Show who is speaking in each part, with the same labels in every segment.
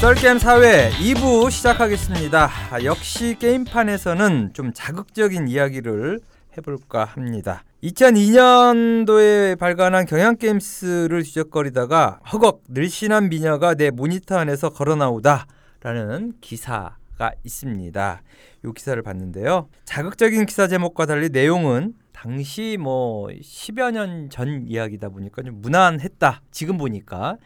Speaker 1: 썰게임 사회 2부 시작하겠습니다. 아, 역시 게임판에서는 좀 자극적인 이야기를 해볼까 합니다. 2002년도에 발간한 경향게임스를 뒤적거리다가 허걱 늘씬한 미녀가 내 모니터 안에서 걸어 나오다 라는 기사 가 있습니다. 이 기사를 봤는데요. 자극적인 기사 제목과 달리 내용은 당시 뭐 10여 년 전 이야기다 보니까 좀 무난했다. 지금 보니까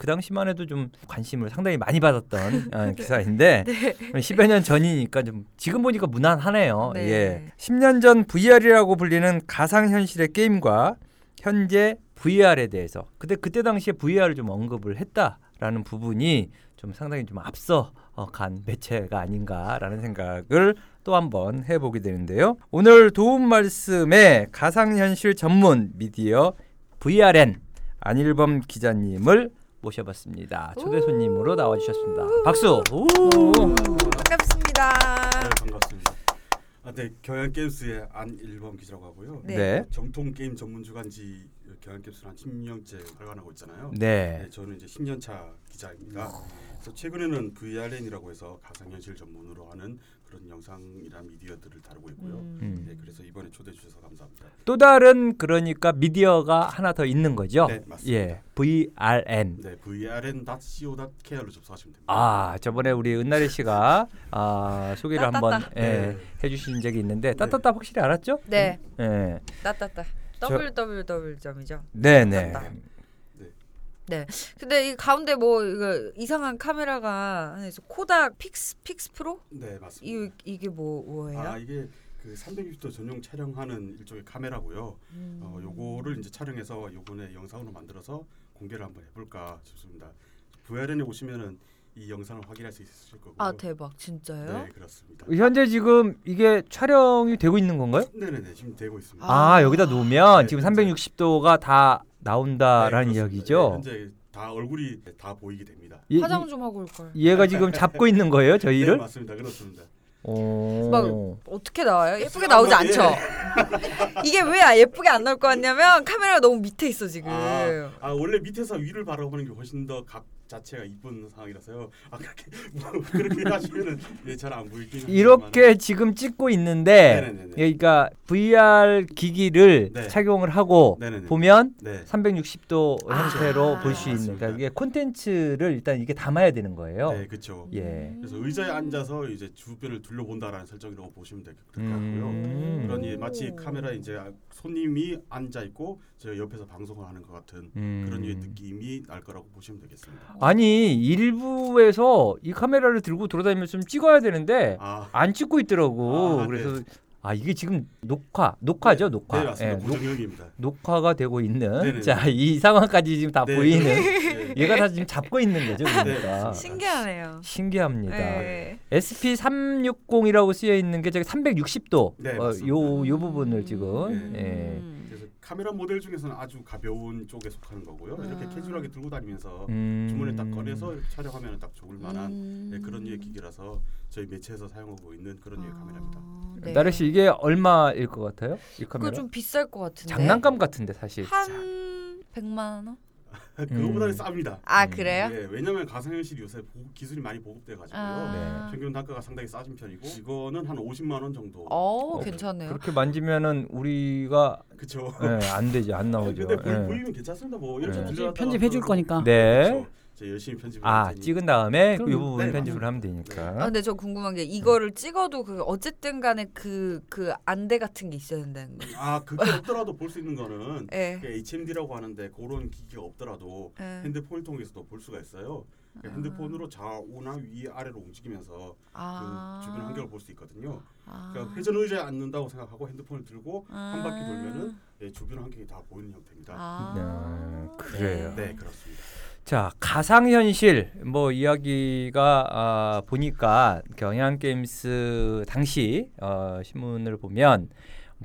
Speaker 1: 그 당시만 해도 좀 관심을 상당히 많이 받았던 어, 기사인데
Speaker 2: 네.
Speaker 1: 10여 년 전이니까 좀 지금 보니까 무난하네요.
Speaker 2: 네.
Speaker 1: 예. 10년 전 VR이라고 불리는 가상 현실의 게임과 현재 VR에 대해서 근데 그때 당시에 VR을 좀 언급을 했다라는 부분이 좀 상당히 좀 앞서 어, 간 매체가 아닌가라는 생각을 또 한번 해보게 되는데요. 오늘 도움 말씀에 가상현실 전문 미디어 VRN 안일범 기자님을 모셔봤습니다. 초대 손님으로 나와주셨습니다. 박수. 우.
Speaker 2: 반갑습니다.
Speaker 3: 네, 반갑습니다. 아, 네, 경향 게임스의 안 일범 기자라고 하고요.
Speaker 2: 네.
Speaker 1: 네.
Speaker 3: 정통 게임 전문 주간지 경향 게임스는 한 10년째 발간하고 있잖아요.
Speaker 1: 네.
Speaker 3: 네, 저는 이제 10년 차 기자입니다. 그래서 최근에는 VRN이라고 해서 가상현실 전문으로 하는 그런 영상이나 미디어들을 다루고 있고요.
Speaker 1: 음.
Speaker 3: 네, 그래서 이번에 초대해 주셔서 감사합니다.
Speaker 1: 또 다른 그러니까 미디어가 하나 더 있는 거죠.
Speaker 3: 네, 맞습니다.
Speaker 1: 예, VRN.
Speaker 3: 네, vrn.co.kr로 접속하시면 됩니다.
Speaker 1: 아 저번에 우리 은나래 씨가 아, 소개를 한번
Speaker 2: 따따따.
Speaker 1: 예,
Speaker 3: 네.
Speaker 1: 해주신 적이 있는데
Speaker 3: 네.
Speaker 1: 따따따 확실히 알았죠?
Speaker 2: 네.
Speaker 1: 예,
Speaker 2: 따따따.
Speaker 1: 저-
Speaker 2: www 점이죠.
Speaker 1: 네네.
Speaker 2: 따따따. 네. 근데 이 가운데 뭐 이거 이상한 카메라가 하나 있어. 코닥 픽스 픽스프로?
Speaker 3: 네, 맞습니다.
Speaker 2: 이 이게 뭐 뭐예요?
Speaker 3: 아, 이게 그 360도 전용 촬영하는 일종의 카메라고요.
Speaker 2: 음.
Speaker 3: 어, 요거를 이제 촬영해서 요번에 영상으로 만들어서 공개를 한번 해볼까 싶습니다. VRN에 오시면은 이 영상을 확인할 수 있으실 거고요.
Speaker 2: 아 대박 진짜요?
Speaker 3: 네, 그렇습니다.
Speaker 1: 현재 지금 이게 촬영이 되고 있는 건가요?
Speaker 3: 네네네, 지금 되고 있습니다.
Speaker 1: 아,
Speaker 2: 아.
Speaker 1: 여기다 놓으면
Speaker 3: 네,
Speaker 1: 지금
Speaker 3: 현재.
Speaker 1: 360도가 다 나온다라는
Speaker 3: 네, 그렇습니다.
Speaker 1: 이야기죠.
Speaker 3: 네, 현재 다 얼굴이 다 보이게 됩니다.
Speaker 1: 이-
Speaker 2: 화장 좀 하고 올 걸.
Speaker 1: 이- 얘가 지금 잡고 있는 거예요,
Speaker 3: 네,
Speaker 1: 저희를?
Speaker 3: 맞습니다. 그렇습니다.
Speaker 1: 오.
Speaker 2: 막 어떻게 나와요? 예쁘게 나오지 않죠? 이게 왜 예쁘게 안 나올 것 같냐면 카메라가 너무 밑에 있어 지금.
Speaker 3: 아, 아, 원래 밑에서 위를 바라보는 게 훨씬 더 각 자체가 이쁜 상황이라서요. 아 그렇게 뭐 그렇게 하시면은 예, 잘안 보이긴
Speaker 1: 이렇게 지금 찍고 있는데
Speaker 3: 네네네네.
Speaker 1: 그러니까 VR 기기를
Speaker 3: 네.
Speaker 1: 착용을 하고
Speaker 3: 네네네.
Speaker 1: 보면
Speaker 3: 네.
Speaker 1: 360도
Speaker 2: 아,
Speaker 1: 형태로 볼수 있는
Speaker 3: 맞습니다.
Speaker 1: 그러니까 이게 콘텐츠를 일단 이게 담아야 되는 거예요.
Speaker 3: 네, 그렇죠.
Speaker 1: 예.
Speaker 3: 그래서 의자에 앉아서 이제 주변을 둘러본다라는 설정이라고 보시면 될 것 같고요.
Speaker 1: 음.
Speaker 3: 그러니 마치 카메라에 이제 손님이 앉아 있고 제가 옆에서 방송을 하는 것 같은
Speaker 1: 음.
Speaker 3: 그런 느낌이 날 거라고 보시면 되겠습니다.
Speaker 1: 아니 일부에서 이 카메라를 들고 돌아다니면서 좀 찍어야 되는데
Speaker 3: 아,
Speaker 1: 안 찍고 있더라고.
Speaker 3: 아,
Speaker 1: 그래서 아 이게 지금 녹화 녹화죠
Speaker 3: 네,
Speaker 1: 녹화.
Speaker 3: 네, 맞습니다.
Speaker 1: 예, 녹-
Speaker 3: 고정형입니다.
Speaker 1: 녹화가 되고 있는
Speaker 3: 네네네.
Speaker 1: 자이 상황까지 지금 다
Speaker 3: 네,
Speaker 1: 보이는
Speaker 3: 네.
Speaker 1: 얘가 다 지금 잡고 있는 거죠 그러니까
Speaker 3: 네.
Speaker 2: 신기하네요.
Speaker 1: 신기합니다.
Speaker 2: 네.
Speaker 1: SP 360이라고 쓰여 있는 게 저기 360도
Speaker 3: 네,
Speaker 1: 어,
Speaker 3: 맞습니다.
Speaker 1: 요, 요 부분을 지금
Speaker 3: 네.
Speaker 1: 예.
Speaker 3: 카메라 모델 중에서는 아주 가벼운 쪽에 속하는 거고요. 이렇게
Speaker 2: 아.
Speaker 3: 캐주얼하게 들고 다니면서
Speaker 1: 음.
Speaker 3: 주머니에 딱 꺼내서 이렇게 촬영하면 딱 좋을 만한
Speaker 2: 음.
Speaker 3: 네, 그런 류의 기기라서 저희 매체에서 사용하고 있는 그런 카메라입니다.
Speaker 2: 아, 네.
Speaker 1: 나래 씨 이게 얼마일 것 같아요? 이 카메라?
Speaker 2: 좀 비쌀 것 같은데.
Speaker 1: 장난감 같은데 사실.
Speaker 2: 한 100만 원?
Speaker 3: 그거보다는
Speaker 1: 음.
Speaker 3: 쌉니다.
Speaker 2: 아
Speaker 1: 음.
Speaker 2: 그래요?
Speaker 3: 예, 왜냐하면 가상현실이 요새 기술이 많이 보급돼 가지고요.
Speaker 2: 아.
Speaker 3: 평균 단가가 상당히 싸진 편이고 이거는 한 50만 원 정도.
Speaker 2: 어,
Speaker 1: 어,
Speaker 2: 괜찮네요.
Speaker 1: 그렇게 만지면은 우리가
Speaker 3: 그렇죠.
Speaker 1: 예, 안 되죠 안 나오죠.
Speaker 3: 근데 볼,
Speaker 1: 예.
Speaker 3: 보이면 괜찮습니다. 뭐 이렇게
Speaker 1: 네.
Speaker 4: 편집해 줄. 거니까.
Speaker 1: 네.
Speaker 3: 그렇죠. 열심히 편집을
Speaker 1: 아. 찍은 다음에 그 부분
Speaker 3: 네,
Speaker 1: 편집을
Speaker 3: 맞습니다.
Speaker 1: 하면
Speaker 2: 아
Speaker 1: 되니까.
Speaker 2: 근데 저 궁금한 게 이거를 찍어도 그 어쨌든 간에 그 그 안대 같은 게 있어야 된다는 거예요.
Speaker 3: 아 그게 없더라도 볼 수 있는 거는
Speaker 2: 예.
Speaker 3: 그게 HMD라고 하는데 그런 기기가 없더라도
Speaker 2: 예.
Speaker 3: 핸드폰을 통해서도 볼 수가 있어요. 그러니까 핸드폰으로 좌우나 위 아래로 움직이면서
Speaker 2: 아.
Speaker 3: 그 주변 환경을 볼 수 있거든요.
Speaker 2: 아.
Speaker 3: 그러니까 회전 의자에 앉는다고 생각하고 핸드폰을 들고 한 바퀴
Speaker 2: 아.
Speaker 3: 돌면은 예, 주변 환경이 다 보이는 형태입니다.
Speaker 2: 아.
Speaker 1: 네, 그래요.
Speaker 3: 네 그렇습니다.
Speaker 1: 자 가상현실 뭐 이야기가 아, 보니까 경향게임스 당시 어, 신문을 보면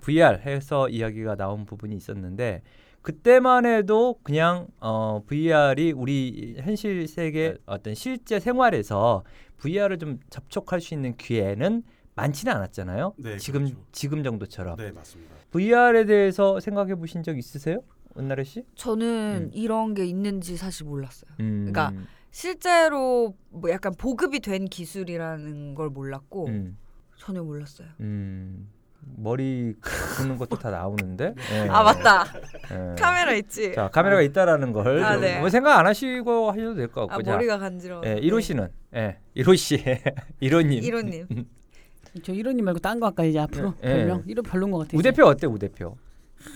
Speaker 1: VR 해서 이야기가 나온 부분이 있었는데 그때만 해도 그냥 어, VR이 우리 현실 세계 어떤 실제 생활에서 VR을 좀 접촉할 수 있는 기회는 많지는 않았잖아요.
Speaker 3: 네,
Speaker 1: 지금
Speaker 3: 그렇죠.
Speaker 1: 지금 정도처럼
Speaker 3: 네 맞습니다.
Speaker 1: VR에 대해서 생각해 보신 적 있으세요, 은나래 씨?
Speaker 2: 저는
Speaker 1: 음.
Speaker 2: 이런 게 있는지 사실 몰랐어요.
Speaker 1: 음,
Speaker 2: 그러니까 실제로 뭐 약간 보급이 된 기술이라는 걸 몰랐고
Speaker 1: 음.
Speaker 2: 전혀 몰랐어요.
Speaker 1: 음. 머리 긋는 것도 다 나오는데. 예.
Speaker 2: 아 맞다.
Speaker 1: 예.
Speaker 2: 카메라 있지.
Speaker 1: 자 카메라가 있다라는 걸
Speaker 2: 아,
Speaker 1: 좀
Speaker 2: 네.
Speaker 1: 뭐 생각 안 하시고 하셔도
Speaker 2: 될것아
Speaker 1: 같고. 자,
Speaker 2: 머리가 간지러워.
Speaker 1: 예, 1호 씨는 예, 1호 씨, 1호님.
Speaker 2: 이로님.
Speaker 4: 저 이런님 말고 딴 거 할까 이제 앞으로
Speaker 1: 예.
Speaker 4: 별명 이런 별론 것 같아요.
Speaker 1: 우 대표 어때 우 대표?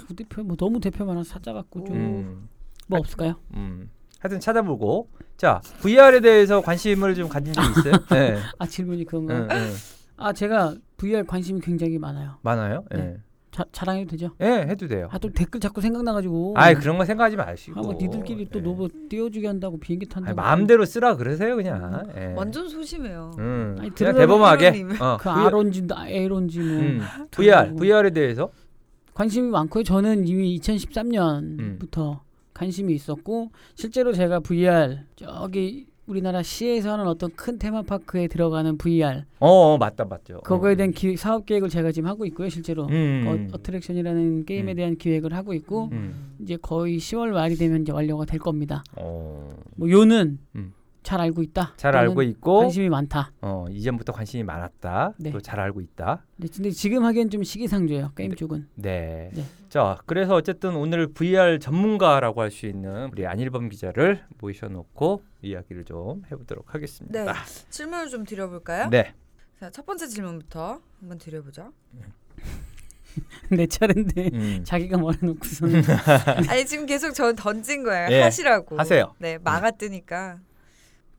Speaker 4: 우 대표 뭐 너무 대표만 사자 갖고 좀뭐
Speaker 1: 음,
Speaker 4: 없을까요?
Speaker 1: 음. 하여튼 찾아보고 자 VR에 대해서 관심을 좀 가진 적 있어요? 네.
Speaker 4: 아 질문이 그런가?
Speaker 1: 응, 응.
Speaker 4: 아 제가 VR 관심이 굉장히 많아요.
Speaker 1: 많아요? 예.
Speaker 4: 네. 자, 자랑해도 되죠?
Speaker 1: 예, 해도 돼요.
Speaker 4: 아 또 댓글 자꾸 생각나가지고.
Speaker 1: 아이 그런 거 생각하지 마시고.
Speaker 4: 아, 뭐 니들끼리 또
Speaker 1: 예.
Speaker 4: 노브 띄워주게 한다고 비행기 탄다고.
Speaker 1: 마음대로 쓰라 그러세요 그냥. 예.
Speaker 2: 완전 소심해요.
Speaker 1: 음.
Speaker 4: 아니,
Speaker 1: 그냥 대범하게. 어,
Speaker 4: 그 아론지 에론지 뭐
Speaker 1: 음. VR, VR에 대해서.
Speaker 4: 관심이 많고요. 저는 이미 2013년부터 관심이 있었고 실제로 제가 VR 저기 우리나라 시에서 하는 어떤 큰 테마파크에 들어가는 VR
Speaker 1: 어, 어 맞다 맞죠.
Speaker 4: 그거에
Speaker 1: 어.
Speaker 4: 대한 기, 사업 계획을 제가 지금 하고 있고요. 실제로
Speaker 1: 음.
Speaker 4: 어, 어트랙션이라는 게임에
Speaker 1: 음.
Speaker 4: 대한 기획을 하고 있고
Speaker 1: 음.
Speaker 4: 이제 거의 10월 말이 되면 이제 완료가 될 겁니다.
Speaker 1: 어.
Speaker 4: 뭐 요는
Speaker 1: 음.
Speaker 4: 잘 알고 있다.
Speaker 1: 잘 알고 있고
Speaker 4: 관심이 많다.
Speaker 1: 어, 이전부터 관심이 많았다.
Speaker 4: 네.
Speaker 1: 또잘 알고 있다.
Speaker 4: 네, 근데 지금 하기엔 좀 시기상조예요. 게임 쪽은.
Speaker 1: 네.
Speaker 4: 네.
Speaker 1: 자, 그래서 어쨌든 오늘 VR 전문가라고 할 수 있는 우리 안일범 기자를 모셔놓고 이야기를 좀 해보도록 하겠습니다.
Speaker 2: 네. 질문을 좀 드려볼까요?
Speaker 1: 네.
Speaker 2: 자, 첫 번째 질문부터 한번 드려보죠.
Speaker 4: 내 차례인데
Speaker 1: 음.
Speaker 4: 자기가 말해놓고서는
Speaker 2: 아니 지금 계속 저 던진 거예요.
Speaker 1: 예,
Speaker 2: 하시라고.
Speaker 1: 하세요.
Speaker 2: 네, 막아 뜨니까.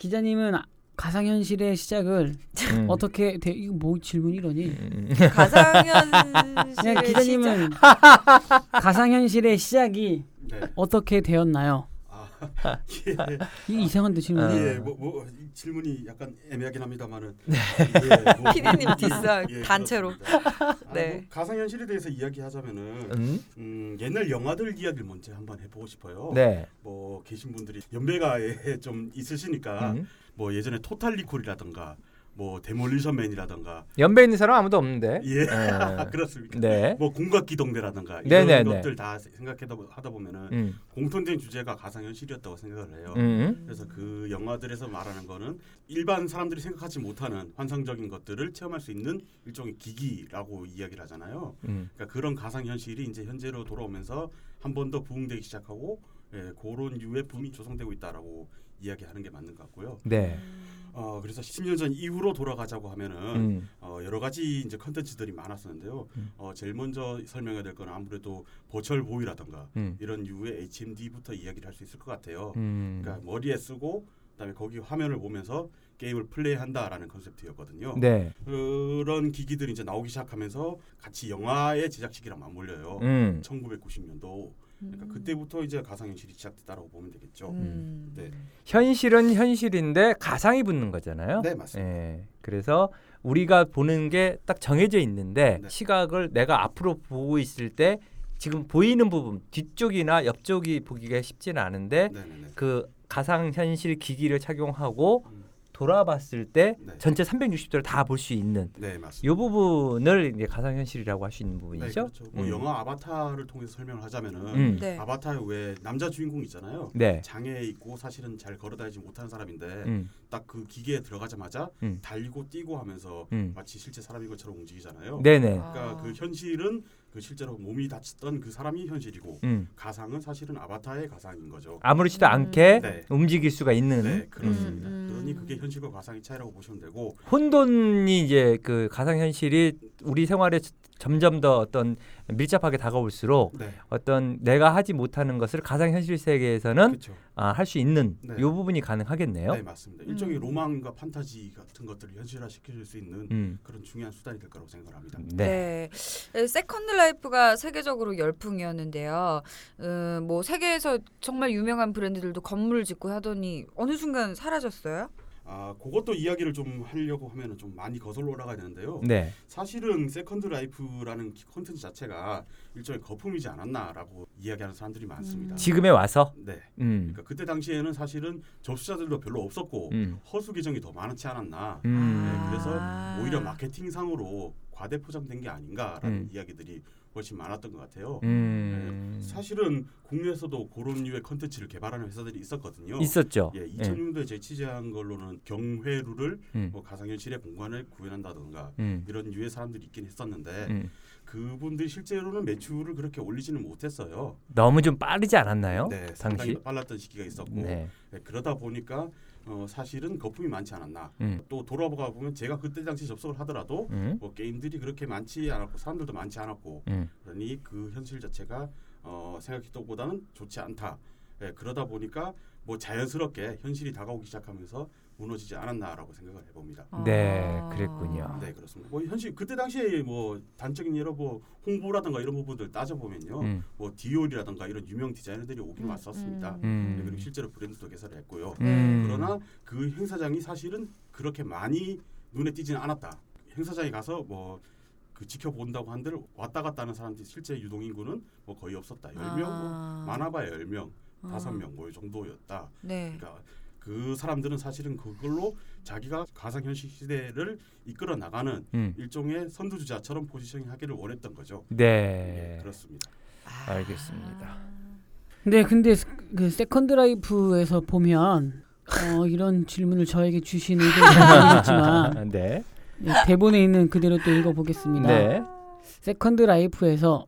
Speaker 4: 기자님은 아- 가상현실의 시작을
Speaker 1: 음.
Speaker 4: 어떻게 돼? 이거 뭐 질문 이러니?
Speaker 1: 음.
Speaker 4: 그냥
Speaker 2: 가상현실의
Speaker 4: 기자님은 가상현실의 시작이
Speaker 3: 네.
Speaker 4: 어떻게 되었나요?
Speaker 3: 아, 예.
Speaker 4: 이게 이상한데 질문이.
Speaker 1: 아.
Speaker 3: 예, 뭐, 뭐이 질문이 약간 애매하긴 합니다만은.
Speaker 1: 네.
Speaker 3: 예, 뭐,
Speaker 2: 피디님 디스
Speaker 3: 예,
Speaker 2: 단체로.
Speaker 3: 그렇습니다. 아,
Speaker 2: 네.
Speaker 3: 뭐 가상현실에 대해서 이야기하자면은
Speaker 1: 음.
Speaker 3: 음, 옛날 영화들 이야기를 먼저 한번 해보고 싶어요.
Speaker 1: 네.
Speaker 3: 뭐 계신 분들이 연배가에 좀 있으시니까
Speaker 1: 음.
Speaker 3: 뭐 예전에 토탈 리콜이라든가 뭐 데몰리션맨이라든가
Speaker 1: 연배 있는 사람 아무도 없는데.
Speaker 3: 예
Speaker 1: 예.
Speaker 3: 그렇습니까?
Speaker 1: 네.
Speaker 3: 뭐 공각기동대라든가
Speaker 1: 네네네.
Speaker 3: 이런 것들 다 생각하다 보- 하다 보면은
Speaker 1: 음.
Speaker 3: 공통된 주제가 가상현실이었다고 생각을 해요.
Speaker 1: 음.
Speaker 3: 그래서 그 영화들에서 말하는 거는 일반 사람들이 생각하지 못하는 환상적인 것들을 체험할 수 있는 일종의 기기라고 이야기를 하잖아요.
Speaker 1: 음.
Speaker 3: 그러니까 그런 가상 현실이 이제 현재로 돌아오면서 한 번 더 부흥되기 시작하고 예, 그런 유의 붐이 조성되고 있다라고 이야기하는 게 맞는 것 같고요.
Speaker 1: 네.
Speaker 3: 어, 그래서 10년 전 이후로 돌아가자고 하면은
Speaker 1: 음.
Speaker 3: 어, 여러 가지 이제 컨텐츠들이 많았었는데요.
Speaker 1: 음.
Speaker 3: 어, 제일 먼저 설명해야 될 건 아무래도 버추얼 보이라든가
Speaker 1: 음.
Speaker 3: 이런 유의 HMD부터 이야기를 할 수 있을 것 같아요.
Speaker 1: 음.
Speaker 3: 그러니까 머리에 쓰고 그다음에 거기 화면을 보면서 게임을 플레이한다라는 컨셉트였거든요.
Speaker 1: 네.
Speaker 3: 그런 기기들이 이제 나오기 시작하면서 같이 영화의 제작 시기랑 맞물려요.
Speaker 1: 음.
Speaker 3: 1990년도. 그러니까 그때부터 이제 가상현실이 시작됐다라고 보면 되겠죠.
Speaker 2: 음.
Speaker 3: 네.
Speaker 1: 현실은 현실인데 가상이 붙는 거잖아요.
Speaker 3: 네 맞습니다.
Speaker 1: 예. 그래서 우리가 보는 게 딱 정해져 있는데
Speaker 3: 네.
Speaker 1: 시각을 내가 앞으로 보고 있을 때 지금 보이는 부분 뒤쪽이나 옆쪽이 보기가 쉽지는 않은데
Speaker 3: 네네네.
Speaker 1: 그 가상 현실 기기를 착용하고
Speaker 3: 음.
Speaker 1: 돌아봤을 때
Speaker 3: 네.
Speaker 1: 전체 360도를 다 볼 수 있는
Speaker 3: 네 맞습니다.
Speaker 1: 이 부분을 이제 가상 현실이라고 할 수 있는
Speaker 3: 네,
Speaker 1: 부분이죠.
Speaker 3: 그렇죠. 뭐
Speaker 1: 음.
Speaker 3: 영화 아바타를 통해서 설명을 하자면은
Speaker 1: 음.
Speaker 2: 네.
Speaker 3: 아바타에 왜 남자 주인공 있잖아요.
Speaker 1: 네.
Speaker 3: 장애 있고 사실은 잘 걸어다니지 못하는 사람인데
Speaker 1: 음.
Speaker 3: 딱그 기계에 들어가자마자
Speaker 1: 음.
Speaker 3: 달리고 뛰고 하면서
Speaker 1: 음.
Speaker 3: 마치 실제 사람인 것처럼 움직이잖아요.
Speaker 1: 네네.
Speaker 3: 그러니까 그 현실은 그 실제로 몸이 다쳤던 그 사람이 현실이고
Speaker 1: 음.
Speaker 3: 가상은 사실은 아바타의 가상인 거죠.
Speaker 1: 아무렇지도
Speaker 2: 음.
Speaker 1: 않게
Speaker 3: 네.
Speaker 1: 움직일 수가 있는
Speaker 3: 네, 그렇습니다.
Speaker 2: 음, 음.
Speaker 3: 그러니 그게 현실과 가상의 차이라고 보시면 되고
Speaker 1: 혼돈이 이제 그 가상 현실이 우리 생활에 점점 더 어떤 밀접하게 다가올수록
Speaker 3: 네,
Speaker 1: 어떤 내가 하지 못하는 것을 가상 현실 세계에서는
Speaker 3: 그렇죠.
Speaker 1: 아, 할 수 있는
Speaker 3: 네.
Speaker 1: 이 부분이 가능하겠네요.
Speaker 3: 네, 맞습니다. 일종의
Speaker 2: 음.
Speaker 3: 로망과 판타지 같은 것들을 현실화시킬 수 있는
Speaker 1: 음.
Speaker 3: 그런 중요한 수단이 될 거라고 생각을 합니다.
Speaker 1: 네.
Speaker 2: 네. 세컨드 라이프가 세계적으로 열풍이었는데요. 음, 뭐 세계에서 정말 유명한 브랜드들도 건물을 짓고 하더니 어느 순간 사라졌어요.
Speaker 3: 아, 그것도 이야기를 좀 하려고 하면은 좀 많이 거슬러 올라가야 되는데요.
Speaker 1: 네.
Speaker 3: 사실은 세컨드 라이프라는 기- 콘텐츠 자체가 일종의 거품이지 않았나라고 이야기하는 사람들이 많습니다.
Speaker 2: 음.
Speaker 1: 지금에 와서
Speaker 3: 네.
Speaker 1: 음.
Speaker 3: 그러니까 그때 당시에는 사실은 접속자들도 별로 없었고
Speaker 1: 음.
Speaker 3: 허수 계정이 더 많지 않았나.
Speaker 1: 음.
Speaker 3: 네, 그래서
Speaker 2: 아.
Speaker 3: 오히려 마케팅상으로 과대 포장된 게 아닌가라는
Speaker 1: 음.
Speaker 3: 이야기들이 훨씬 많았던 것 같아요.
Speaker 1: 음.
Speaker 3: 네, 사실은 국내에서도 그런 류의 컨텐츠를 개발하는 회사들이 있었거든요.
Speaker 1: 있었죠.
Speaker 3: 예, 2000년도에 제 취재한 걸로는 경회루를
Speaker 1: 음.
Speaker 3: 뭐 가상현실의 공간을 구현한다든가
Speaker 1: 음.
Speaker 3: 이런 유의 사람들이 있긴 했었는데
Speaker 1: 음.
Speaker 3: 그분들이 실제로는 매출을 그렇게 올리지는 못했어요.
Speaker 1: 너무 좀 빠르지 않았나요?
Speaker 3: 네, 상당히
Speaker 1: 당시.
Speaker 3: 빨랐던 시기가 있었고
Speaker 1: 네.
Speaker 3: 네, 그러다 보니까 어, 사실은 거품이 많지 않았나.
Speaker 1: 음.
Speaker 3: 또 돌아보가 보면 제가 그때 당시 접속을 하더라도
Speaker 1: 음.
Speaker 3: 뭐 게임들이 그렇게 많지 않았고 사람들도 많지 않았고
Speaker 1: 음.
Speaker 3: 그러니 그 현실 자체가 어, 생각했던 것보다는 좋지 않다. 예, 그러다 보니까 뭐 자연스럽게 현실이 다가오기 시작하면서 무너지지 않았나라고 생각을 해봅니다.
Speaker 1: 네,
Speaker 2: 아.
Speaker 1: 그랬군요.
Speaker 3: 네 그렇습니다. 뭐 현실 그때 당시에 뭐 단적인 예로 뭐 홍보라든가 이런 부분들 따져 보면요,
Speaker 1: 음.
Speaker 3: 뭐 디올이라든가 이런 유명 디자이너들이 오긴
Speaker 2: 음,
Speaker 3: 왔었습니다.
Speaker 2: 음.
Speaker 3: 네, 그리고
Speaker 1: 음.
Speaker 3: 실제로 브랜드도 개설을 했고요.
Speaker 1: 음.
Speaker 3: 그러나 그 행사장이 사실은 그렇게 많이 눈에 띄지는 않았다. 행사장에 가서 뭐 그 지켜본다고 한들 왔다 갔다 하는 사람들이 실제 유동 인구는 뭐 거의 없었다. 10명, 뭐
Speaker 2: 아.
Speaker 3: 많아봐야 10명,
Speaker 2: 아.
Speaker 3: 다섯 명뭐이 정도였다.
Speaker 2: 네.
Speaker 3: 그러니까 그 사람들은 사실은 그걸로 자기가 가상현실 시대를 이끌어 나가는
Speaker 1: 음.
Speaker 3: 일종의 선두주자처럼 포지셔닝 하기를 원했던 거죠.
Speaker 1: 네.
Speaker 3: 예, 그렇습니다.
Speaker 1: 알겠습니다.
Speaker 4: 네, 근데 스- 그 세컨드 라이프에서 보면 어, 이런 질문을 저에게 주신 모르겠지만
Speaker 1: 네.
Speaker 4: 네, 대본에 있는 그대로 또 읽어보겠습니다.
Speaker 1: 네.
Speaker 4: 세컨드 라이프에서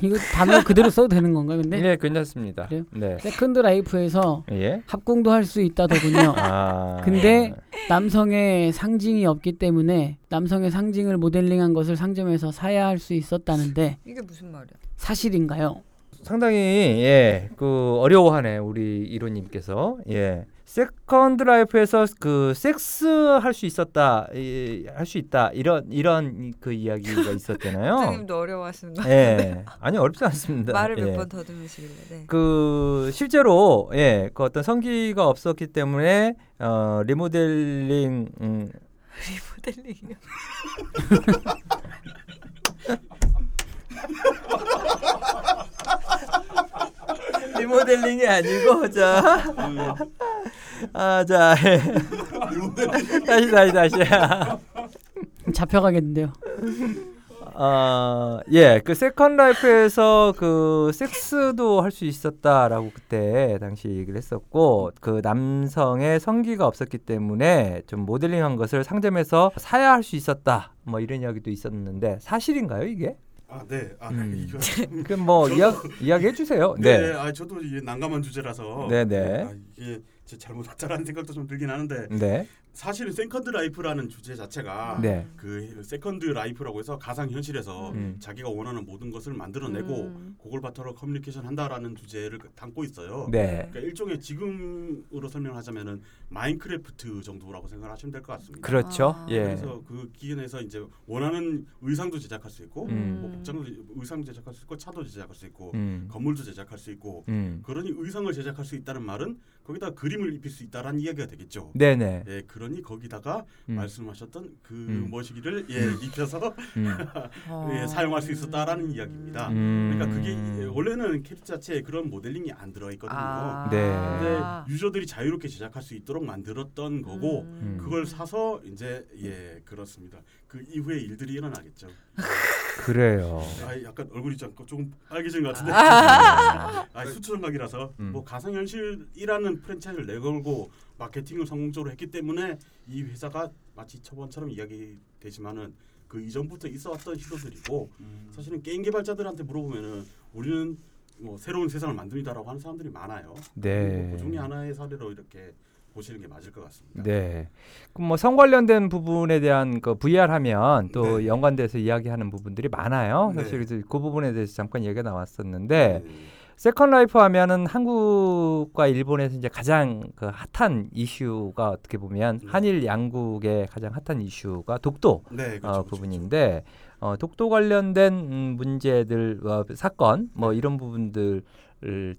Speaker 4: 이거 단어 그대로 써도 되는 건가요? 근데
Speaker 1: 네, 괜찮습니다.
Speaker 4: 그래요?
Speaker 1: 네.
Speaker 4: 세컨드 라이프에서
Speaker 1: 예.
Speaker 4: 합궁도 할 수 있다더군요.
Speaker 1: 아.
Speaker 4: 근데 남성의 상징이 없기 때문에 남성의 상징을 모델링한 것을 상점에서 사야 할 수 있었다는데
Speaker 2: 이게 무슨 말이야?
Speaker 4: 사실인가요?
Speaker 1: 상당히 예, 그 어려워하네 우리 이로님께서 예. 세컨드 라이프에서 그 섹스 할 수 있었다, 할 수 있다 이런 이런 그 이야기가 있었잖아요.
Speaker 2: 선생님도 어려워하시는 거.
Speaker 1: 예, 아니 어렵지 않습니다.
Speaker 2: 말을
Speaker 1: 예.
Speaker 2: 몇번 더듬으시길래. 네.
Speaker 1: 그 실제로 예, 그 어떤 성기가 없었기 때문에 어, 리모델링 음,
Speaker 2: 리모델링이요.
Speaker 1: 리모델링이 아니고 자, 아, 자, 예. 다시 다시 다시.
Speaker 4: 잡혀가겠는데요.
Speaker 1: 어, 예, 그 세컨 라이프에서 그 섹스도 할 수 있었다라고 그때 당시 얘기를 했었고 그 남성의 성기가 없었기 때문에 좀 모델링한 것을 상점에서 사야 할 수 있었다. 뭐 이런 이야기도 있었는데 사실인가요 이게?
Speaker 3: 아, 네. 아,
Speaker 1: 음.
Speaker 3: 이거
Speaker 1: 그뭐
Speaker 3: 저도-
Speaker 1: 이야 이야기 해 주세요.
Speaker 3: 네.
Speaker 1: 네,
Speaker 3: 아, 저도 이게 난감한 주제라서
Speaker 1: 네, 네.
Speaker 3: 아, 이게 제 잘못했다라는 생각도 좀 들긴 하는데
Speaker 1: 네,
Speaker 3: 사실은 세컨드 라이프라는 주제 자체가
Speaker 1: 네.
Speaker 3: 그 세컨드 라이프라고 해서 가상 현실에서
Speaker 1: 음.
Speaker 3: 자기가 원하는 모든 것을 만들어내고
Speaker 2: 음.
Speaker 3: 그걸 바탕으로 커뮤니케이션 한다라는 주제를 담고 있어요.
Speaker 1: 네.
Speaker 3: 그러니까 일종의 지금으로 설명하자면은 마인크래프트 정도라고 생각하시면 될 것 같습니다.
Speaker 1: 그렇죠.
Speaker 2: 아.
Speaker 1: 예.
Speaker 3: 그래서 그 기준에서 이제 원하는 의상도 제작할 수 있고
Speaker 1: 음.
Speaker 3: 뭐 복장도 의상 제작할 수 있고 차도 제작할 수 있고
Speaker 1: 음.
Speaker 3: 건물도 제작할 수 있고
Speaker 1: 음.
Speaker 3: 그러니 의상을 제작할 수 있다는 말은 거기다 그림을 입힐 수 있다라는 이야기가 되겠죠.
Speaker 1: 네, 네.
Speaker 3: 예, 그러니 거기다가
Speaker 1: 음.
Speaker 3: 말씀하셨던 그
Speaker 1: 음.
Speaker 3: 머시기를 예, 입혀서
Speaker 1: 음.
Speaker 3: 예, 사용할 수 있었다라는 이야기입니다.
Speaker 1: 음.
Speaker 3: 그러니까 그게 예, 원래는 캐릭터 자체에 그런 모델링이 안 들어 있거든요.
Speaker 2: 아.
Speaker 1: 네.
Speaker 3: 근데 유저들이 자유롭게 제작할 수 있도록 만들었던 거고
Speaker 2: 음.
Speaker 3: 그걸 사서 이제 예 그렇습니다. 그 이후에 일들이 일어나겠죠.
Speaker 1: 그래요.
Speaker 3: 아 약간 얼굴이 좀 조금 빨개진 것 같은데.
Speaker 1: 아.
Speaker 3: 아 수출음악이라서
Speaker 1: 음.
Speaker 3: 뭐 가상현실이라는 프랜차이즈를 내걸고 마케팅을 성공적으로 했기 때문에 이 회사가 마치 처번처럼 이야기되지만은 그 이전부터 있어왔던 시도들이고 사실은 게임 개발자들한테 물어보면은 우리는 뭐 새로운 세상을 만듭니다라고 하는 사람들이 많아요.
Speaker 1: 네.
Speaker 3: 뭐 그 중에 하나의 사례로 이렇게 보시는 게 맞을 것 같습니다.
Speaker 1: 네. 그럼 뭐 성 관련된 부분에 대한 그 VR 하면 또
Speaker 3: 네.
Speaker 1: 연관돼서 이야기하는 부분들이 많아요.
Speaker 3: 네.
Speaker 1: 사실 그래서 그 부분에 대해서 잠깐 얘기가 나왔었는데
Speaker 3: 네.
Speaker 1: 세컨 라이프 하면은 한국과 일본에서 이제 가장 그 핫한 이슈가 어떻게 보면
Speaker 3: 네.
Speaker 1: 한일 양국의 가장 핫한 이슈가 독도
Speaker 3: 네, 그렇죠,
Speaker 1: 어,
Speaker 3: 그렇죠,
Speaker 1: 부분인데 어, 독도 관련된 음, 문제들 어, 사건 뭐 이런 부분들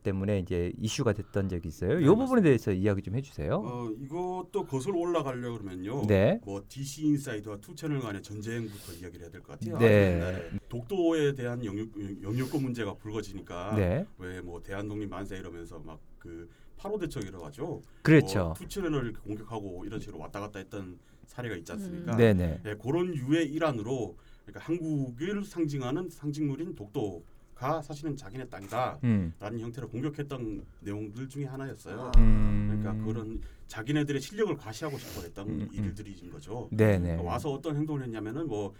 Speaker 1: 때문에 이제 이슈가 됐던 적이 있어요. 이
Speaker 3: 네,
Speaker 1: 부분에. 대해서 이야기 좀 해주세요.
Speaker 3: 어 이것도 거슬러 올라가려 그러면요.
Speaker 1: 네.
Speaker 3: 뭐 DC 인사이드와 투 채널 간의 전쟁부터 이야기를 해야 될 것 같아요.
Speaker 1: 네.
Speaker 3: 독도에 대한 영유, 영유권 문제가 불거지니까
Speaker 1: 네,
Speaker 3: 왜뭐 대한독립 만세 이러면서 막그 8호 대첩이라고 하죠.
Speaker 1: 그렇죠.
Speaker 3: 뭐 투 채널을 공격하고 이런 식으로 왔다 갔다 했던 사례가 있지 않습니까?
Speaker 1: 네네.
Speaker 3: 예, 그런 유의 일환으로 그러니까 한국을 상징하는 상징물인 독도 가 사실은 자기네 땅이다라는
Speaker 1: 음.
Speaker 3: 형태로 공격했던 내용들 중에 하나였어요.
Speaker 1: 음.
Speaker 3: 그러니까 그런 자기네들의 실력을 과시하고 싶어했던
Speaker 1: 음, 음.
Speaker 3: 일들인 거죠.
Speaker 1: 네네.
Speaker 3: 그러니까 와서 어떤 행동을 했냐면은 뭐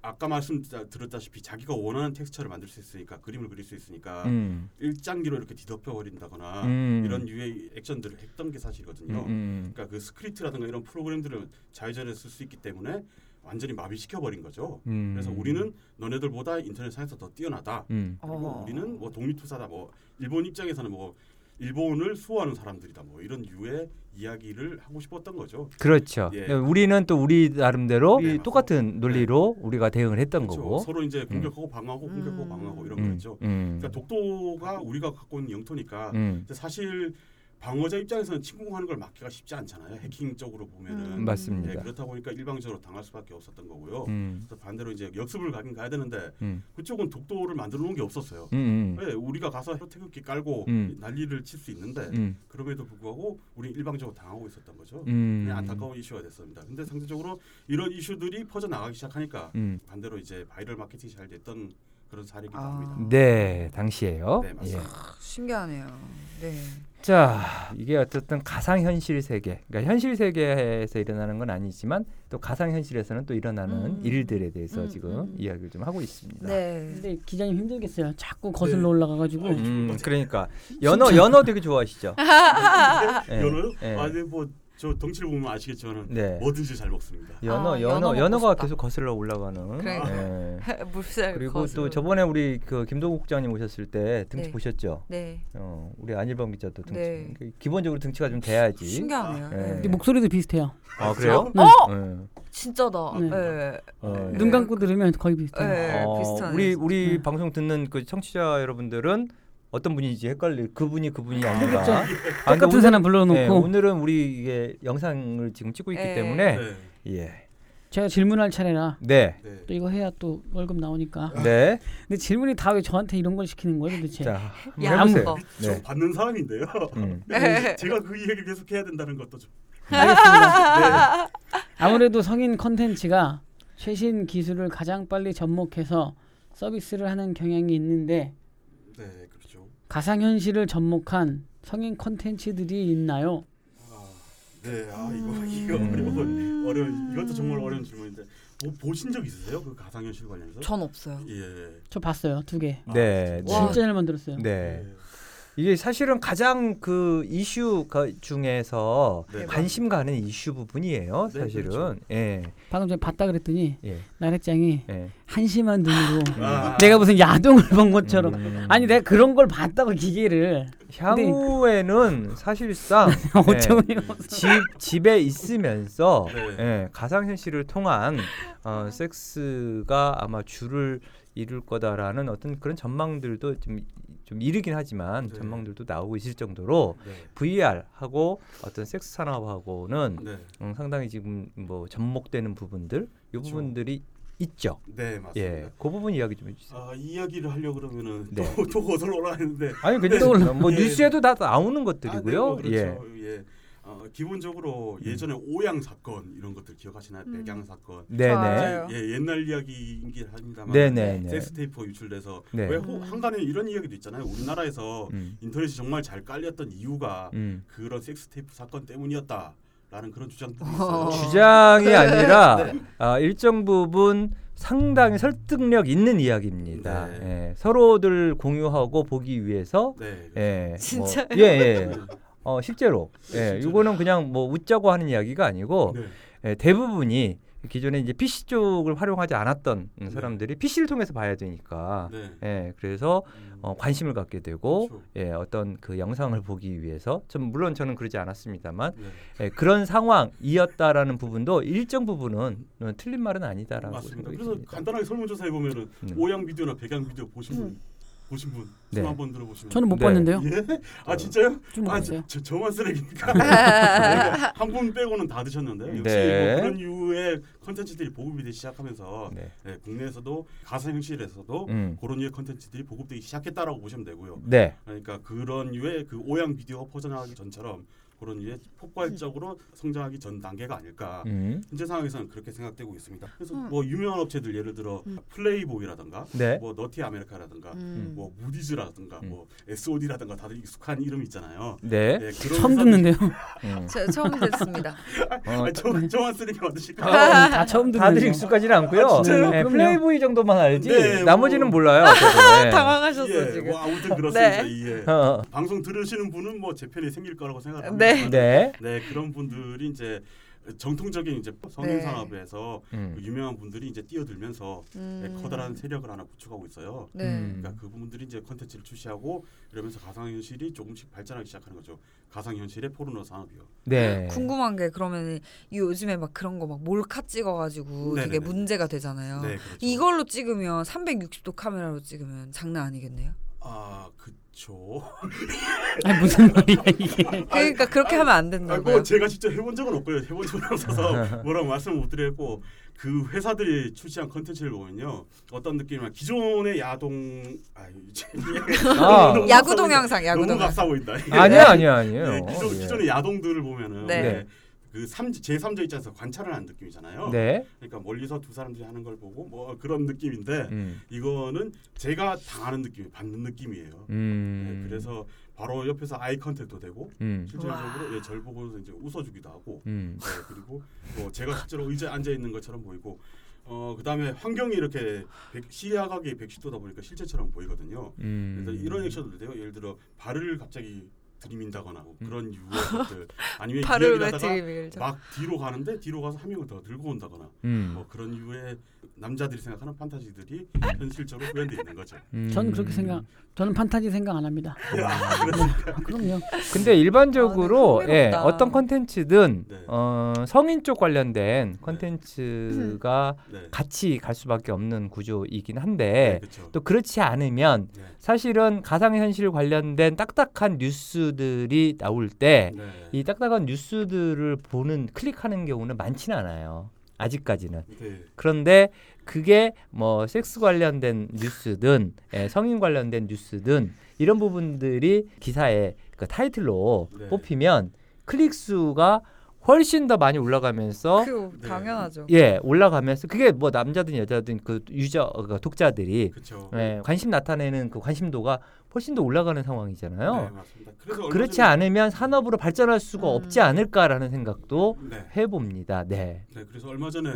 Speaker 3: 아까 말씀드렸다시피 자기가 원하는 텍스처를 만들 수 있으니까 그림을 그릴 수 있으니까
Speaker 1: 음.
Speaker 3: 일장기로 이렇게 뒤덮여 버린다거나
Speaker 1: 음.
Speaker 3: 이런 유의 액션들을 했던 게 사실이거든요.
Speaker 1: 음, 음.
Speaker 3: 그러니까 그 스크립트라든가 이런 프로그램들을 자유자재로 쓸 수 있기 때문에 완전히 마비시켜 버린 거죠.
Speaker 1: 음.
Speaker 3: 그래서 우리는 너네들보다 인터넷상에서 더 뛰어나다.
Speaker 1: 음.
Speaker 3: 그리고
Speaker 2: 어.
Speaker 3: 우리는 뭐 독립투사다. 뭐 일본 입장에서는 뭐 일본을 수호하는 사람들이다. 뭐 이런 유의 이야기를 하고 싶었던 거죠.
Speaker 1: 그렇죠.
Speaker 3: 예.
Speaker 1: 우리는 또 우리 나름대로
Speaker 3: 네,
Speaker 1: 똑같은 논리로 우리가 대응을 했던
Speaker 3: 그렇죠.
Speaker 1: 거고.
Speaker 3: 서로 이제 공격하고 방어하고
Speaker 2: 음.
Speaker 3: 공격하고 방어하고 이런
Speaker 1: 음.
Speaker 3: 거죠.
Speaker 1: 음.
Speaker 3: 그러니까 독도가 우리가 갖고 있는 영토니까
Speaker 1: 음.
Speaker 3: 사실 방어자 입장에서는 침공하는 걸 막기가 쉽지 않잖아요. 해킹적으로 보면은
Speaker 2: 음.
Speaker 1: 맞습니다.
Speaker 3: 예, 그렇다 보니까 일방적으로 당할 수밖에 없었던 거고요.
Speaker 1: 음.
Speaker 3: 그래서 반대로 이제 역습을 가긴 가야 되는데
Speaker 1: 음.
Speaker 3: 그쪽은 독도를 만들어 놓은 게 없었어요.
Speaker 1: 음. 음.
Speaker 3: 예, 우리가 가서 태극기 깔고
Speaker 1: 음.
Speaker 3: 난리를 칠 수 있는데
Speaker 1: 음.
Speaker 3: 그럼에도 불구하고 우리 일방적으로 당하고 있었던 거죠.
Speaker 1: 음.
Speaker 3: 그냥 안타까운 이슈가 됐습니다. 근데 상대적으로 이런 이슈들이 퍼져 나가기 시작하니까
Speaker 1: 음.
Speaker 3: 반대로 이제 바이럴 마케팅이 잘 됐던 그런 사례이기도
Speaker 2: 아.
Speaker 3: 합니다.
Speaker 1: 네, 당시에요.
Speaker 3: 네, 맞습니다.
Speaker 1: 예.
Speaker 2: 신기하네요. 네.
Speaker 1: 자, 이게 어쨌든 가상 현실 세계, 그러니까 현실 세계에서 일어나는 건 아니지만 또 가상 현실에서는 또 일어나는
Speaker 2: 음.
Speaker 1: 일들에 대해서
Speaker 2: 음,
Speaker 1: 지금
Speaker 2: 음.
Speaker 1: 이야기를 좀 하고 있습니다.
Speaker 2: 네.
Speaker 4: 근데 기자님 힘들겠어요. 자꾸 거슬러
Speaker 3: 네.
Speaker 4: 올라가 가지고
Speaker 3: 아니,
Speaker 1: 음, 그러니까 연어 연어 되게 좋아하시죠? 예,
Speaker 3: 연어요?
Speaker 1: 예.
Speaker 3: 아, 네, 뭐 저 덩치를 보면 아시겠지만
Speaker 1: 네.
Speaker 3: 뭐든지 잘 먹습니다.
Speaker 1: 연어
Speaker 2: 아,
Speaker 1: 연어 연어가
Speaker 2: 싶다.
Speaker 1: 계속 거슬러 올라가는.
Speaker 2: 그러니까.
Speaker 1: 예.
Speaker 2: 물살
Speaker 1: 그리고
Speaker 2: 거슬러.
Speaker 1: 또 저번에 우리 그 김동국 국장님 오셨을 때 등치
Speaker 2: 네.
Speaker 1: 보셨죠?
Speaker 2: 네.
Speaker 1: 어, 우리 안일범 기자도 등치.
Speaker 2: 네.
Speaker 1: 그 기본적으로 등치가 좀 돼야지.
Speaker 2: 신기하네요.
Speaker 1: 아,
Speaker 2: 네.
Speaker 1: 네.
Speaker 4: 목소리도 비슷해요.
Speaker 1: 아 그래요?
Speaker 4: 네.
Speaker 1: 네.
Speaker 2: 진짜다.
Speaker 4: 네.
Speaker 2: 네.
Speaker 1: 어,
Speaker 2: 네.
Speaker 4: 눈 감고 들으면 거의 비슷해요.
Speaker 2: 네.
Speaker 1: 어,
Speaker 2: 비슷하네,
Speaker 1: 우리. 우리
Speaker 4: 네.
Speaker 1: 방송 듣는 그 청취자 여러분들은 어떤 분인지 헷갈릴 그분이 그분이 아닌가.
Speaker 4: 그렇죠.
Speaker 1: 아,
Speaker 4: 똑같은
Speaker 1: 그러니까
Speaker 4: 사람
Speaker 1: 오늘-
Speaker 4: 불러놓고
Speaker 1: 네, 오늘은 우리 이게 영상을 지금 찍고 있기
Speaker 2: 네.
Speaker 1: 때문에
Speaker 3: 네.
Speaker 1: 예.
Speaker 4: 제가 질문할 차례라
Speaker 1: 네.
Speaker 3: 네.
Speaker 4: 또 이거 해야 또 월급 나오니까.
Speaker 1: 네.
Speaker 4: 근데 질문이 다 왜 저한테 이런 걸 시키는 거예요 도대체?
Speaker 1: 자, 한번
Speaker 2: 야,
Speaker 1: 해보세요.
Speaker 2: 거.
Speaker 3: 저
Speaker 1: 네.
Speaker 3: 받는 사람인데요.
Speaker 1: 음.
Speaker 2: 네.
Speaker 3: 제가 그 얘기를 계속 해야 된다는 것도 좀.
Speaker 4: 알겠습니다. 아무래도 성인 컨텐츠가 최신 기술을 가장 빨리 접목해서 서비스를 하는 경향이 있는데
Speaker 3: 네.
Speaker 4: 가상현실을 접목한 성인 컨텐츠들이 있나요?
Speaker 3: 아, 네, 아 이거 이거
Speaker 1: 음.
Speaker 3: 어려운 어려운 이것도 정말 어려운 질문인데 뭐 보신 적 있으세요? 그 가상현실 관련해서?
Speaker 2: 전 없어요.
Speaker 3: 예.
Speaker 4: 저 봤어요 두 개.
Speaker 1: 네.
Speaker 2: 와.
Speaker 4: 진짜 잘 만들었어요.
Speaker 1: 네. 이게 사실은 가장 그 이슈 가- 중에서
Speaker 3: 네.
Speaker 1: 관심 가는 이슈 부분이에요.
Speaker 3: 네,
Speaker 1: 사실은.
Speaker 3: 그렇죠.
Speaker 1: 예.
Speaker 4: 방금 전에 봤다 그랬더니
Speaker 1: 예.
Speaker 4: 나래짱이
Speaker 1: 예.
Speaker 4: 한심한 눈으로
Speaker 3: 아.
Speaker 4: 내가 무슨 야동을 본 것처럼
Speaker 1: 음.
Speaker 4: 아니 내가 그런 걸 봤다고 기계를
Speaker 1: 향후에는 사실상 예,
Speaker 4: 어쩌면
Speaker 1: 집 집에 있으면서
Speaker 3: 네.
Speaker 1: 예, 가상현실을 통한 어, 섹스가 아마 줄을 이룰 거다라는 어떤 그런 전망들도 좀, 좀 이르긴 하지만
Speaker 3: 네.
Speaker 1: 전망들도 나오고 있을 정도로
Speaker 3: 네.
Speaker 1: VR하고 어떤 섹스 산업하고는
Speaker 3: 네.
Speaker 1: 음, 상당히 지금 뭐 접목되는 부분들 이. 부분들이 있죠.
Speaker 3: 네, 맞습니다.
Speaker 1: 예, 그 부분 이야기 좀 해주세요.
Speaker 3: 아, 이 이야기를 하려고 그러면은
Speaker 1: 네.
Speaker 3: 또, 또 거슬러 올라왔는데
Speaker 1: 아니 근데 뭐
Speaker 3: 예.
Speaker 1: 뉴스에도 다 나오는
Speaker 3: 아, 네,
Speaker 1: 것들이고요.
Speaker 3: 뭐 그렇죠.
Speaker 1: 예.
Speaker 3: 예. 어, 기본적으로
Speaker 1: 음.
Speaker 3: 예전에 오양 사건 이런 것들 기억하시나요?
Speaker 2: 음.
Speaker 3: 백양 사건.
Speaker 1: 네네.
Speaker 2: 맞아요.
Speaker 3: 예, 옛날 이야기이긴 합니다만
Speaker 1: 네네.
Speaker 3: 섹스 테이프가 유출돼서
Speaker 1: 네.
Speaker 3: 왜
Speaker 2: 음.
Speaker 3: 호- 한간에 이런 이야기도 있잖아요. 우리나라에서
Speaker 1: 음.
Speaker 3: 인터넷이 정말 잘 깔렸던 이유가
Speaker 1: 음.
Speaker 3: 그런 섹스 테이프 사건 때문이었다 라는 그런 주장들이
Speaker 2: 어.
Speaker 3: 있어요.
Speaker 1: 주장이 아니라
Speaker 3: 네.
Speaker 1: 아, 일정 부분 상당히 설득력 있는 이야기입니다.
Speaker 3: 네.
Speaker 1: 예, 서로들 공유하고 보기 위해서
Speaker 3: 네.
Speaker 1: 예,
Speaker 2: 진짜요?
Speaker 1: 뭐, 예, 예.
Speaker 3: 네.
Speaker 1: 어, 실제로 예,
Speaker 3: 진짜로.
Speaker 1: 이거는 그냥 뭐 웃자고 하는 이야기가 아니고
Speaker 3: 네.
Speaker 1: 예, 대부분이 기존에 이제 PC 쪽을 활용하지 않았던 음,
Speaker 3: 네.
Speaker 1: 사람들이 PC를 통해서 봐야 되니까
Speaker 3: 네.
Speaker 1: 예, 그래서
Speaker 3: 음,
Speaker 1: 어, 관심을 갖게 되고
Speaker 3: 그렇죠.
Speaker 1: 예, 어떤 그 영상을 보기 위해서 좀 물론 저는 그러지 않았습니다만
Speaker 3: 네.
Speaker 1: 예, 그런 상황이었다라는 부분도 일정 부분은 어, 틀린 말은 아니다라고
Speaker 3: 맞습니다. 그래서
Speaker 1: 듭니다.
Speaker 3: 간단하게 설문조사해 보면은
Speaker 1: 네.
Speaker 3: 오양 비디오나 백양 비디오 보신 분
Speaker 2: 음.
Speaker 3: 보신 분
Speaker 1: 네.
Speaker 3: 손 한번 들어보시면
Speaker 4: 저는 못
Speaker 1: 네.
Speaker 4: 봤는데요.
Speaker 3: 예? 아 진짜요? 좀아
Speaker 4: 봤어요.
Speaker 3: 저, 저, 저만 쓰레기니까
Speaker 2: 아.
Speaker 3: 한분 빼고는 다 드셨는데요. 역시
Speaker 1: 네.
Speaker 3: 뭐 그런 이유의 컨텐츠들이 보급이 되기 시작하면서
Speaker 1: 네.
Speaker 3: 네, 국내에서도 가상현실에서도
Speaker 1: 음.
Speaker 3: 그런 유의 컨텐츠들이 보급되기 시작했다라고 보시면 되고요.
Speaker 1: 네.
Speaker 3: 그러니까 그런 유의 그 오양 비디오가 퍼져나가기 전처럼 그런 이제 폭발적으로 성장하기 전 단계가 아닐까.
Speaker 1: 음.
Speaker 3: 현재 상황에서는 그렇게 생각되고 있습니다. 그래서
Speaker 2: 음.
Speaker 3: 뭐 유명한 업체들 예를 들어
Speaker 2: 음.
Speaker 3: 플레이보이라든가
Speaker 1: 네.
Speaker 3: 뭐 너티 아메리카라든가
Speaker 2: 음.
Speaker 3: 뭐 무디즈라든가
Speaker 1: 음.
Speaker 3: 뭐 SOD라든가 다들 익숙한 이름 있잖아요.
Speaker 1: 네.
Speaker 3: 네, 그런
Speaker 4: 처음 듣는데요.
Speaker 1: 음.
Speaker 2: 저, 처음 듣습니다.
Speaker 1: 어,
Speaker 3: 저, 저만 어떠실까?
Speaker 4: 아, 다 처음 듣는
Speaker 1: 다들 익숙하지는 않고요.
Speaker 3: 아?
Speaker 1: 네. 플레이보이 정도만 알지
Speaker 3: 네,
Speaker 1: 나머지는
Speaker 3: 뭐-
Speaker 1: 몰라요. 네.
Speaker 2: 당황하셨어
Speaker 3: 예,
Speaker 2: 지금.
Speaker 3: 뭐 아무튼 그렇습니다.
Speaker 2: 네.
Speaker 3: 예.
Speaker 1: 어,
Speaker 3: 방송 들으시는 분은 뭐 제 편이 생길 거라고 생각합니다.
Speaker 2: 네.
Speaker 1: 네.
Speaker 3: 네, 그런 분들이 이제 정통적인 이제 성인
Speaker 2: 네.
Speaker 3: 산업에서
Speaker 1: 음.
Speaker 3: 유명한 분들이 이제 뛰어들면서 네,
Speaker 2: 음.
Speaker 3: 커다란 세력을 하나 구축하고 있어요.
Speaker 2: 네.
Speaker 1: 음.
Speaker 3: 그러니까 그분들이 이제 컨텐츠를 출시하고 이러면서 가상 현실이 조금씩 발전하기 시작하는 거죠. 가상 현실의 포르노 산업이요.
Speaker 1: 네.
Speaker 2: 궁금한 게 그러면 요즘에 막 그런 거 막 몰카 찍어가지고 되게
Speaker 3: 네네네.
Speaker 2: 문제가 되잖아요.
Speaker 3: 네, 그렇죠.
Speaker 2: 이걸로 찍으면 360도 카메라로 찍으면 장난 아니겠네요.
Speaker 3: 아, 그 쵸.
Speaker 4: 아니 무슨 말이야 이게.
Speaker 2: 그러니까 그렇게
Speaker 3: 아니,
Speaker 2: 하면 안
Speaker 3: 아,
Speaker 2: 된다고요.
Speaker 3: 뭐 제가 직접 해본 적은 없고요. 해본 적은 없어서 뭐라고 말씀 못 드리고 그 회사들이 출시한 컨텐츠를 보면요 어떤 느낌이면 기존의 야동 아 이제
Speaker 1: 아.
Speaker 2: 야구 동영상. 야구 동영상.
Speaker 3: 값싸 보인다.
Speaker 1: 아니야, 아니야, 아니에요.
Speaker 3: 네, 기존
Speaker 1: 예.
Speaker 3: 기존의 야동들을 보면은
Speaker 2: 네.
Speaker 3: 네. 그 삼, 제3자 입장에서 관찰을 하는 느낌이잖아요.
Speaker 1: 네.
Speaker 3: 그러니까 멀리서 두 사람들이 하는 걸 보고 뭐 그런 느낌인데
Speaker 1: 음.
Speaker 3: 이거는 제가 당하는 느낌, 받는 느낌이에요.
Speaker 1: 음.
Speaker 3: 네, 그래서 바로 옆에서 eye contact도 되고
Speaker 1: 음.
Speaker 3: 실질적으로 예, 절 보고서 이제 웃어주기도 하고
Speaker 1: 음.
Speaker 3: 네, 그리고 뭐 제가 실제로 의자에 앉아 있는 것처럼 보이고 어 그다음에 환경이 이렇게 백- 시야각이 110도다 보니까 실제처럼 보이거든요.
Speaker 1: 음.
Speaker 3: 그래서 이런 액션도 돼요. 예를 들어 발을 갑자기 들이민다거나 뭐
Speaker 1: 음.
Speaker 3: 그런 유의 것들 아니면 이야기를 하다가? 막 뒤로 가는데 뒤로 가서 한 명을 더 들고 온다거나
Speaker 1: 음.
Speaker 3: 뭐 그런 유의 남자들이 생각하는 판타지들이 현실적으로 구현돼 있는 거죠.
Speaker 1: 음.
Speaker 4: 저는 그렇게 생각. 저는 판타지 생각 안 합니다.
Speaker 3: 야, 그렇습니까?
Speaker 4: 그럼요.
Speaker 1: 근데 일반적으로
Speaker 2: 아, 네,
Speaker 1: 예. 어떤 컨텐츠든
Speaker 3: 네.
Speaker 1: 어, 성인 쪽 관련된 컨텐츠가
Speaker 3: 네.
Speaker 1: 같이 갈 수밖에 없는 구조이긴
Speaker 3: 네,
Speaker 1: 한데
Speaker 3: 그렇죠.
Speaker 1: 또 그렇지 않으면
Speaker 3: 네.
Speaker 1: 사실은 가상현실 관련된 딱딱한 뉴스 들이 나올 때이
Speaker 3: 네.
Speaker 1: 딱딱한 뉴스들을 보는 클릭하는 경우는 많지는 않아요. 아직까지는.
Speaker 3: 네.
Speaker 1: 그런데 그게 뭐 섹스 관련된 뉴스든 예, 성인 관련된 뉴스든 이런 부분들이 기사의 그 타이틀로
Speaker 3: 네.
Speaker 1: 뽑히면 클릭 수가 훨씬 더 많이 올라가면서
Speaker 2: 그
Speaker 3: 네.
Speaker 2: 당연하죠.
Speaker 1: 예 올라가면서 그게 뭐 남자든 여자든 그 유저 그 독자들이. 예, 관심 나타내는 그 관심도가 훨씬 더 올라가는 상황이잖아요.
Speaker 3: 네, 맞습니다. 그래서 얼마
Speaker 1: 그렇지
Speaker 3: 전에-
Speaker 1: 않으면 산업으로 발전할 수가
Speaker 2: 음.
Speaker 1: 없지 않을까라는 생각도
Speaker 3: 네.
Speaker 1: 해봅니다. 네.
Speaker 3: 네, 그래서 얼마 전에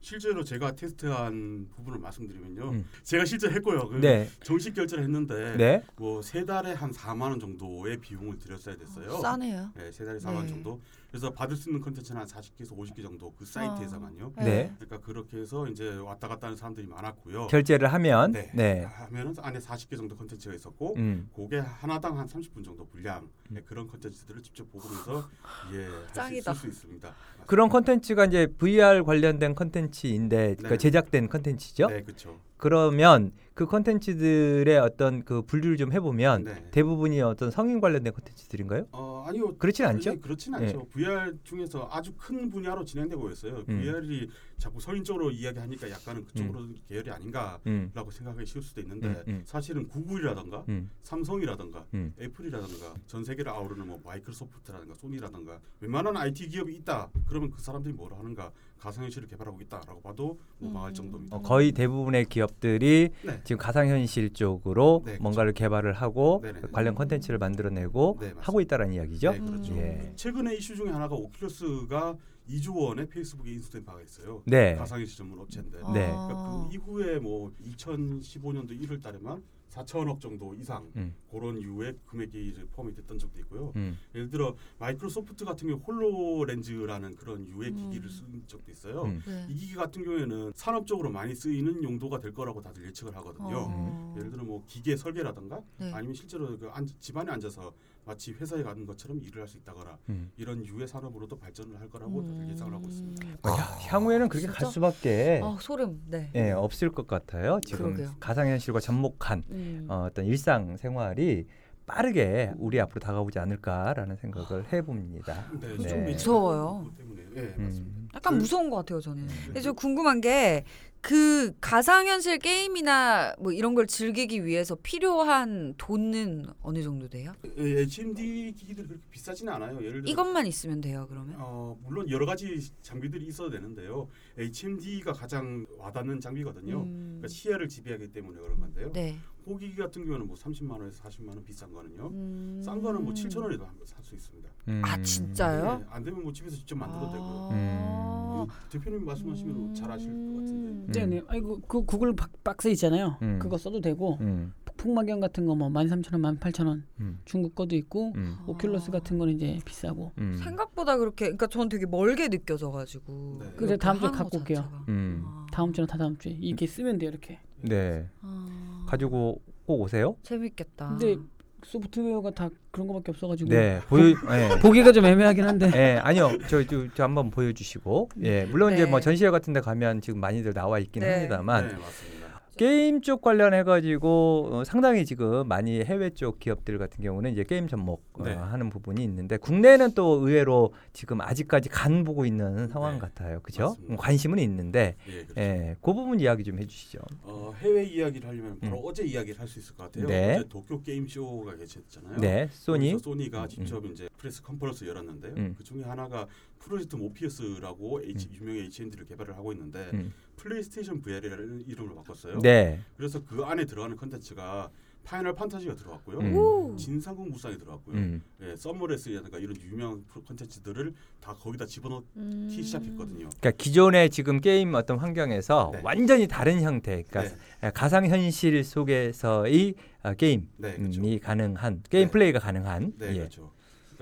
Speaker 3: 실제로 제가 테스트한 부분을 말씀드리면요.
Speaker 1: 음.
Speaker 3: 제가 실제 했고요. 그
Speaker 1: 네.
Speaker 3: 정식 결제를 했는데
Speaker 1: 네.
Speaker 3: 뭐 세 달에 한 4만 원 정도의 비용을 들였어야 됐어요.
Speaker 2: 싸네요.
Speaker 3: 네, 세 달에 4만 원
Speaker 2: 네.
Speaker 3: 정도. 그래서 받을 수 있는 컨텐츠는 한 40개에서 50개 정도 그 사이트에서만요.
Speaker 1: 네.
Speaker 3: 그러니까 그렇게 해서 이제 왔다 갔다 하는 사람들이 많았고요.
Speaker 1: 결제를 하면
Speaker 3: 네.
Speaker 1: 네.
Speaker 3: 하면은 안에 40개 정도 컨텐츠가 있었고
Speaker 1: 음.
Speaker 3: 그게 하나당 한 30분 정도 분량
Speaker 1: 음.
Speaker 3: 네, 그런 컨텐츠들을 직접 보면서 예,
Speaker 2: 짱이다.
Speaker 3: 쓸수 있습니다.
Speaker 1: 그런 컨텐츠가 이제 VR 관련된 컨텐츠인데 그러니까
Speaker 3: 네.
Speaker 1: 제작된 컨텐츠죠.
Speaker 3: 네, 그렇죠.
Speaker 1: 그러면 그 컨텐츠들의 어떤 그 분류를 좀 해보면
Speaker 3: 네.
Speaker 1: 대부분이 어떤 성인 관련된 컨텐츠들인가요?
Speaker 3: 어, 아니요.
Speaker 1: 그렇진 않죠.
Speaker 3: 네, 그렇진 않죠. VR 중에서 아주 큰 분야로 진행되고 있어요.
Speaker 1: 음.
Speaker 3: VR이 자꾸 성인 쪽으로 이야기하니까 약간은 그쪽으로 계열이 아닌가라고
Speaker 1: 음.
Speaker 3: 생각하기 쉬울 수도 있는데
Speaker 1: 음, 음.
Speaker 3: 사실은 구글이라던가
Speaker 1: 음.
Speaker 3: 삼성이라던가
Speaker 1: 음.
Speaker 3: 애플이라던가 전 세계를 아우르는 뭐 마이크로소프트라든가 소니라던가 웬만한 IT 기업이 있다. 그러면 그 사람들이 뭐를 하는가 가상현실을 개발하고 있다라고 봐도 무방할
Speaker 2: 음.
Speaker 3: 정도입니다.
Speaker 1: 어, 거의 대부분의 기업들이
Speaker 3: 네.
Speaker 1: 지금 가상현실 쪽으로
Speaker 3: 네, 그렇죠.
Speaker 1: 뭔가를 개발을 하고
Speaker 3: 네네.
Speaker 1: 관련 컨텐츠를 만들어내고
Speaker 3: 네.
Speaker 1: 하고 있다는 이야기죠.
Speaker 3: 네, 그렇죠.
Speaker 1: 예.
Speaker 3: 최근에 이슈 중에 하나가 오큘러스가 2조 원의 페이스북에 인수된 바가 있어요.
Speaker 1: 네.
Speaker 3: 가상현실 전문 업체인데
Speaker 1: 네.
Speaker 3: 그러니까 그 이후에 뭐 2015년도 1월 달에만 4천억 정도 이상
Speaker 1: 음.
Speaker 3: 그런 유의 금액이 이제 포함이 됐던 적도 있고요.
Speaker 1: 음.
Speaker 3: 예를 들어 마이크로소프트 같은 경우 홀로렌즈라는 그런 유의
Speaker 2: 음.
Speaker 3: 기기를 쓴 적도 있어요.
Speaker 1: 음.
Speaker 2: 네.
Speaker 3: 이 기기 같은 경우에는 산업적으로 많이 쓰이는 용도가 될 거라고 다들 예측을 하거든요.
Speaker 2: 어.
Speaker 3: 예를 들어 뭐 기계 설계라든가
Speaker 2: 네.
Speaker 3: 아니면 실제로 그 앉, 집안에 앉아서 마치 회사에 가는 것처럼 일을 할 수 있다거나
Speaker 1: 음.
Speaker 3: 이런 유의 산업으로도 발전을 할 거라고 다들
Speaker 2: 음.
Speaker 3: 예상을 하고 있습니다.
Speaker 1: 뭐 야, 향후에는 그렇게 갈
Speaker 2: 진짜?
Speaker 1: 수밖에
Speaker 2: 아 소름. 네.
Speaker 1: 예, 없을 것 같아요. 지금
Speaker 2: 그러게요.
Speaker 1: 가상현실과 접목한
Speaker 2: 음.
Speaker 1: 어, 어떤 일상 생활이 빠르게 우리 앞으로 다가오지 않을까라는 생각을 해봅니다.
Speaker 3: 네,
Speaker 1: 네.
Speaker 3: 좀
Speaker 2: 무서워요.
Speaker 3: 예,
Speaker 1: 음.
Speaker 3: 맞습니다.
Speaker 2: 약간
Speaker 3: 그-
Speaker 2: 무서운 것 같아요 저는.
Speaker 3: 네.
Speaker 2: 근데 저 궁금한 게 그 가상현실 게임이나 뭐 이런 걸 즐기기 위해서 필요한 돈은 어느 정도 돼요?
Speaker 3: 예, HMD 기기들이 그렇게 비싸지는 않아요. 예를 들어
Speaker 2: 이것만 있으면 돼요 그러면?
Speaker 3: 어, 물론 여러 가지 장비들이 있어도 되는데요. HMD가 가장 와닿는 장비거든요.
Speaker 2: 음,
Speaker 3: 그러니까 시야를 지배하기 때문에 그런 건데요.
Speaker 2: 네.
Speaker 3: 호기기 같은 경우는 뭐 30만 원에서 40만 원 비싼 거는요.
Speaker 2: 음.
Speaker 3: 싼 거는 뭐 7천 원에도 살 수 있습니다.
Speaker 1: 음.
Speaker 2: 아 진짜요?
Speaker 3: 네, 안 되면 뭐 집에서 직접 만들어도 되고요.
Speaker 2: 아.
Speaker 3: 그 대표님 말씀하시면 잘 아실 것
Speaker 2: 음.
Speaker 3: 같은데.
Speaker 4: 네네. 아이고 그 구글 박- 박스 있잖아요.
Speaker 1: 음.
Speaker 4: 그거 써도 되고
Speaker 1: 음.
Speaker 4: 폭풍마경 같은 거뭐 13,000원, 18,000원
Speaker 1: 음.
Speaker 4: 중국 거도 있고
Speaker 1: 음.
Speaker 4: 오큘러스 같은 거는 이제 비싸고.
Speaker 1: 음.
Speaker 2: 생각보다 그렇게 그러니까 전 되게 멀게 느껴져 가지고.
Speaker 3: 네.
Speaker 4: 그래서
Speaker 2: 이렇게
Speaker 4: 다음 주에 갖고
Speaker 2: 거
Speaker 4: 올게요.
Speaker 1: 음.
Speaker 2: 아.
Speaker 4: 다음 주나 다다음 주에 이렇게 쓰면 돼요 이렇게.
Speaker 1: 네.
Speaker 2: 아.
Speaker 1: 가지고 꼭 오세요.
Speaker 2: 재밌겠다.
Speaker 4: 근데 소프트웨어가 다 그런 거밖에 없어가지고
Speaker 1: 네. 보여. 예.
Speaker 4: 보기가 좀 애매하긴 한데.
Speaker 1: 예, 아니요. 저, 저, 저 한번 보여주시고. 예, 물론 이제
Speaker 2: 네.
Speaker 1: 뭐 전시회 같은 데 가면 지금 많이들 나와 있긴
Speaker 2: 네.
Speaker 1: 합니다만
Speaker 3: 네, 맞습니다.
Speaker 1: 게임 쪽 관련해가지고 어, 상당히 지금 많이 해외 쪽 기업들 같은 경우는 이제 게임 접목 어,
Speaker 3: 네.
Speaker 1: 하는 부분이 있는데 국내는 또 의외로 지금 아직까지 간 보고 있는 상황
Speaker 3: 네.
Speaker 1: 같아요. 그죠?
Speaker 3: 맞습니다.
Speaker 1: 음, 관심은 있는데,
Speaker 3: 예, 그렇죠.
Speaker 1: 예, 그 부분 이야기 좀 해주시죠.
Speaker 3: 어, 해외 이야기를 하려면 바로
Speaker 1: 음.
Speaker 3: 어제 이야기를 할 수 있을 것 같아요.
Speaker 1: 네.
Speaker 3: 어제 도쿄 게임 쇼가 개최했잖아요.
Speaker 1: 네, 소니.
Speaker 3: 소니가 직접 이제 press conference 열었는데요.
Speaker 1: 음.
Speaker 3: 그 중에 하나가 프로젝트 모피어스라고 H, 유명한 HMD를 개발을 하고 있는데
Speaker 1: 음.
Speaker 3: 플레이스테이션 VR이라는 이름을 바꿨어요.
Speaker 1: 네,
Speaker 3: 그래서 그 안에 들어가는 컨텐츠가 파이널 판타지가 들어갔고요.
Speaker 1: 음.
Speaker 2: 오.
Speaker 3: 진삼국무쌍이 들어갔고요.
Speaker 1: 음,
Speaker 3: 예, Summer Lesson이라든가 이런 유명한 컨텐츠들을 다 거기다 집어넣기
Speaker 2: 음.
Speaker 3: 시작했거든요.
Speaker 1: 그러니까 기존의 지금 게임 어떤 환경에서
Speaker 3: 네.
Speaker 1: 완전히 다른 형태, 그러니까
Speaker 3: 네,
Speaker 1: 가상 현실 속에서의 어, 게임이
Speaker 3: 네, 그렇죠.
Speaker 1: 가능한 게임
Speaker 3: 네.
Speaker 1: 플레이가 가능한.
Speaker 3: 네,
Speaker 1: 예.
Speaker 3: 그렇죠.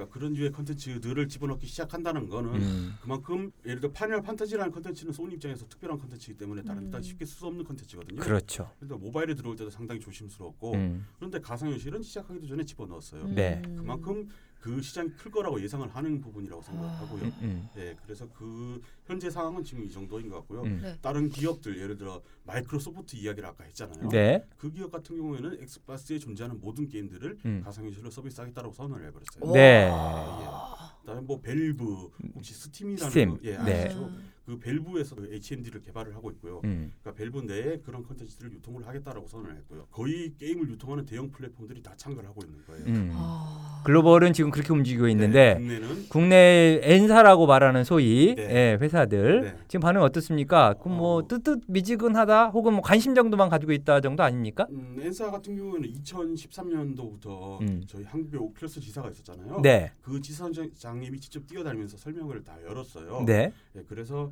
Speaker 3: 그러니까 그런 류의 컨텐츠들을 집어넣기 시작한다는 거는
Speaker 1: 음,
Speaker 3: 그만큼 예를 들어 파이널 판타지라는 컨텐츠는 소니 입장에서 특별한 컨텐츠이기 때문에 다른
Speaker 2: 음.
Speaker 3: 데다 쉽게 쓸 수 없는 컨텐츠거든요.
Speaker 1: 그렇죠.
Speaker 3: 그런데 모바일에 들어올 때도 상당히 조심스럽고
Speaker 1: 음,
Speaker 3: 그런데 가상현실은 시작하기도 전에 집어넣었어요.
Speaker 2: 음.
Speaker 1: 네.
Speaker 3: 그만큼 그 시장이 클 거라고 예상을 하는 부분이라고 생각하고요.
Speaker 1: 음, 음,
Speaker 3: 예, 그래서 그 현재 상황은 지금 이 정도인 것 같고요.
Speaker 1: 음.
Speaker 2: 네.
Speaker 3: 다른 기업들 예를 들어 마이크로소프트 이야기를 아까 했잖아요.
Speaker 1: 네.
Speaker 3: 그 기업 같은 경우에는 엑스박스에 존재하는 모든 게임들을
Speaker 1: 음.
Speaker 3: 가상현실로 서비스하겠다고 선언을 해버렸어요.
Speaker 2: 와.
Speaker 1: 네.
Speaker 3: 그다음에 뭐 밸브 혹시 스팀이라는
Speaker 1: 스팀.
Speaker 3: 거, 예,
Speaker 1: 네.
Speaker 3: 아시죠? 그 밸브에서 HMD를 개발을 하고 있고요.
Speaker 1: 음.
Speaker 3: 그러니까 밸브 내에 그런 컨텐츠들을 유통을 하겠다라고 선언을 했고요. 거의 게임을 유통하는 대형 플랫폼들이 다 참가를 하고 있는 거예요.
Speaker 1: 음.
Speaker 2: 아.
Speaker 1: 글로벌은 지금 그렇게 움직이고 있는데
Speaker 3: 네, 국내는
Speaker 1: 국내 N사라고 말하는 소위
Speaker 3: 네.
Speaker 1: 예, 회사들
Speaker 3: 네.
Speaker 1: 지금 반응 어떻습니까? 그럼 뭐
Speaker 3: 어.
Speaker 1: 뜨뜻 미지근하다 혹은 뭐 관심 정도만 가지고 있다 정도 아닙니까?
Speaker 3: 음, N사 같은 경우에는 2013년도부터
Speaker 1: 음.
Speaker 3: 저희 한국의 오큘러스 지사가 있었잖아요.
Speaker 1: 네,
Speaker 3: 그 지사장님이 직접 뛰어다니면서 설명을 다 열었어요.
Speaker 1: 네,
Speaker 3: 예, 그래서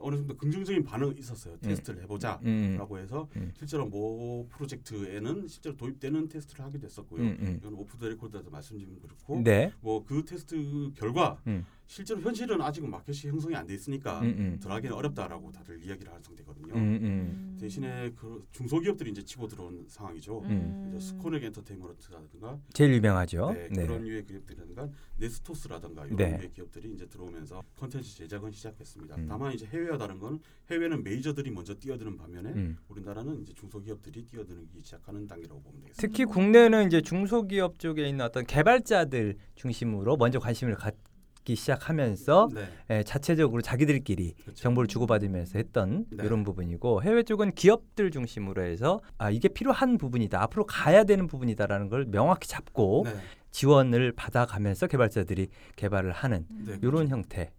Speaker 3: 어느 정도 긍정적인 반응이 있었어요. 테스트를 해보자.
Speaker 1: 음,
Speaker 3: 라고 해서
Speaker 1: 음.
Speaker 3: 실제로 모 프로젝트에는 실제로 도입되는 테스트를 하기도 했었고요.
Speaker 1: 음, 음.
Speaker 3: 이건 오프 더 레코드에서 말씀드리면 그렇고
Speaker 1: 네,
Speaker 3: 뭐그 테스트 결과
Speaker 1: 음.
Speaker 3: 실제로 현실은 아직은 마켓이 형성이 안 돼 있으니까
Speaker 1: 음, 음.
Speaker 3: 들어가기는 어렵다라고 다들 이야기를 하는 상태거든요.
Speaker 1: 음, 음,
Speaker 3: 대신에 그 중소기업들이 이제 치고 들어온 상황이죠.
Speaker 1: 음.
Speaker 3: 스코넥 엔터테인먼트라든가
Speaker 1: 제일 유명하죠.
Speaker 3: 네,
Speaker 1: 네,
Speaker 3: 그런 류의 기업들이라든가 네스토스라든가 이런
Speaker 1: 네.
Speaker 3: 류의 기업들이 이제 들어오면서 컨텐츠 제작은 시작했습니다.
Speaker 1: 음.
Speaker 3: 다만 이제 해외 와 다른 건 해외는 메이저들이 먼저 뛰어드는 반면에
Speaker 1: 음.
Speaker 3: 우리나라는 이제 중소기업들이 뛰어들기 시작하는 단계라고 보면 되겠습니다.
Speaker 1: 특히 국내는 이제 중소기업 쪽에 있는 어떤 개발자들 중심으로 먼저 관심을 갖기 시작하면서
Speaker 3: 네,
Speaker 1: 예, 자체적으로 자기들끼리
Speaker 3: 그렇죠.
Speaker 1: 정보를 주고받으면서 했던
Speaker 3: 네.
Speaker 1: 이런 부분이고 해외 쪽은 기업들 중심으로 해서 아 이게 필요한 부분이다 앞으로 가야 되는 부분이다라는 걸 명확히 잡고
Speaker 3: 네,
Speaker 1: 지원을 받아가면서 개발자들이 개발을 하는
Speaker 3: 네,
Speaker 1: 이런 형태의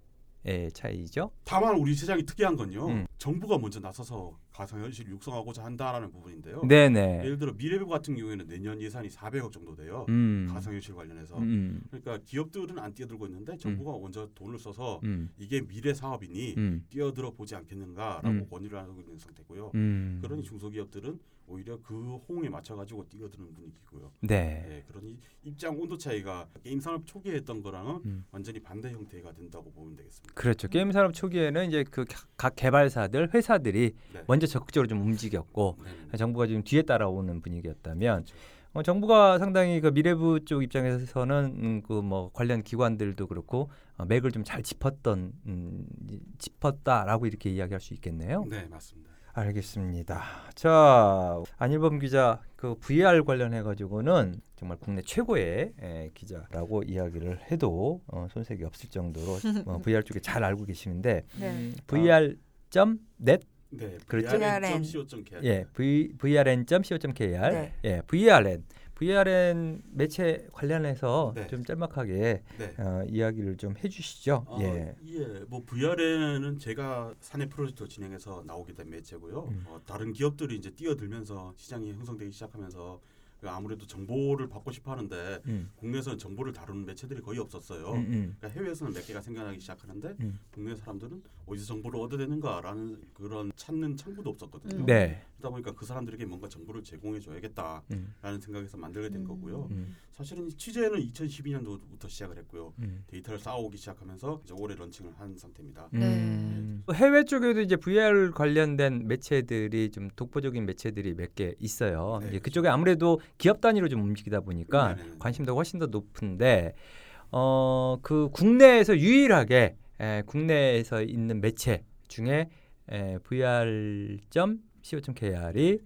Speaker 1: 차이죠.
Speaker 3: 다만 우리 시장이 특이한 건요.
Speaker 1: 음.
Speaker 3: 정부가 먼저 나서서 가상 현실을 육성하고자 한다라는 부분인데요.
Speaker 1: 네네.
Speaker 3: 예를 들어 미래부 같은 경우에는 내년 예산이 400억 정도 돼요.
Speaker 1: 음.
Speaker 3: 가상 현실 관련해서.
Speaker 1: 음.
Speaker 3: 그러니까 기업들은 안 뛰어들고 있는데 정부가 먼저 돈을 써서
Speaker 1: 음.
Speaker 3: 이게 미래 사업이니
Speaker 1: 음.
Speaker 3: 뛰어들어 보지 않겠는가라고
Speaker 1: 음.
Speaker 3: 권유를 하고 있는 상태고요.
Speaker 1: 음.
Speaker 3: 그러니 중소기업들은 오히려 그 호응에 맞춰가지고 뛰어드는 분위기고요.
Speaker 1: 네.
Speaker 3: 네, 그러니 입장 온도 차이가 게임 산업 초기에 했던 거랑은
Speaker 1: 음.
Speaker 3: 완전히 반대 형태가 된다고 보면 되겠습니다.
Speaker 1: 그렇죠. 게임 산업 초기에는 이제 그 각 개발사들 회사들이
Speaker 3: 네.
Speaker 1: 먼저 적극적으로 좀 움직였고
Speaker 3: 네, 네.
Speaker 1: 정부가 지금 뒤에 따라오는 분위기였다면
Speaker 3: 그렇죠.
Speaker 1: 어, 정부가 상당히 그 미래부 쪽 입장에서는 음, 그뭐 관련 기관들도 그렇고 어, 맥을 좀 잘 짚었던 음, 이- 짚었다라고 이렇게 이야기할 수 있겠네요.
Speaker 3: 네, 맞습니다.
Speaker 1: 알겠습니다. 자 안일범 기자 그 VR 관련해 가지고는 정말 국내 최고의 에, 기자라고 이야기를 해도 어, 손색이 없을 정도로 어, VR 쪽에 잘 알고 계시는데
Speaker 2: 네.
Speaker 1: VR.net
Speaker 3: 네,
Speaker 1: 그렇죠?
Speaker 3: vrn.co.kr.
Speaker 1: 예 v vrn.co.kr
Speaker 2: 네.
Speaker 1: 예 vrn vrn 매체 관련해서
Speaker 3: 네.
Speaker 1: 좀 짤막하게
Speaker 3: 네.
Speaker 1: 어, 이야기를 좀 해주시죠.
Speaker 3: 어,
Speaker 1: 예.
Speaker 3: 예, 뭐 VR에는 제가 사내 프로젝트 진행해서 나오게 된 매체고요.
Speaker 1: 음.
Speaker 3: 어, 다른 기업들이 이제 뛰어들면서 시장이 형성되기 시작하면서 그 아무래도 정보를 받고 싶어 하는데
Speaker 1: 음,
Speaker 3: 국내에서는 정보를 다루는 매체들이 거의 없었어요.
Speaker 1: 음, 음,
Speaker 3: 그러니까 해외에서는 몇 개가 생겨나기 시작하는데
Speaker 1: 음.
Speaker 3: 국내 사람들은 어디서 정보를 얻어야 되는가라는 그런 찾는 창구도 없었거든요.
Speaker 2: 음.
Speaker 1: 네.
Speaker 3: 그러다 보니까 그 사람들에게 뭔가 정보를 제공해 줘야겠다라는
Speaker 1: 음,
Speaker 3: 생각에서 만들게 된
Speaker 2: 음.
Speaker 3: 거고요.
Speaker 1: 음,
Speaker 3: 사실은 이 취재는 2012년도부터 시작을 했고요.
Speaker 1: 음.
Speaker 3: 데이터를 쌓아오기 시작하면서 이제 올해 런칭을 한 상태입니다.
Speaker 1: 음. 해외 쪽에도 이제 VR 관련된 매체들이 좀 독보적인 매체들이 몇 개 있어요.
Speaker 3: 네,
Speaker 1: 이제 그쪽에 아무래도 기업 단위로 좀 움직이다 보니까
Speaker 3: 네, 네, 네.
Speaker 1: 관심도가 훨씬 더 높은데 어 그 국내에서 유일하게 에, 국내에서 있는 매체 중에 에, VR.co.kr이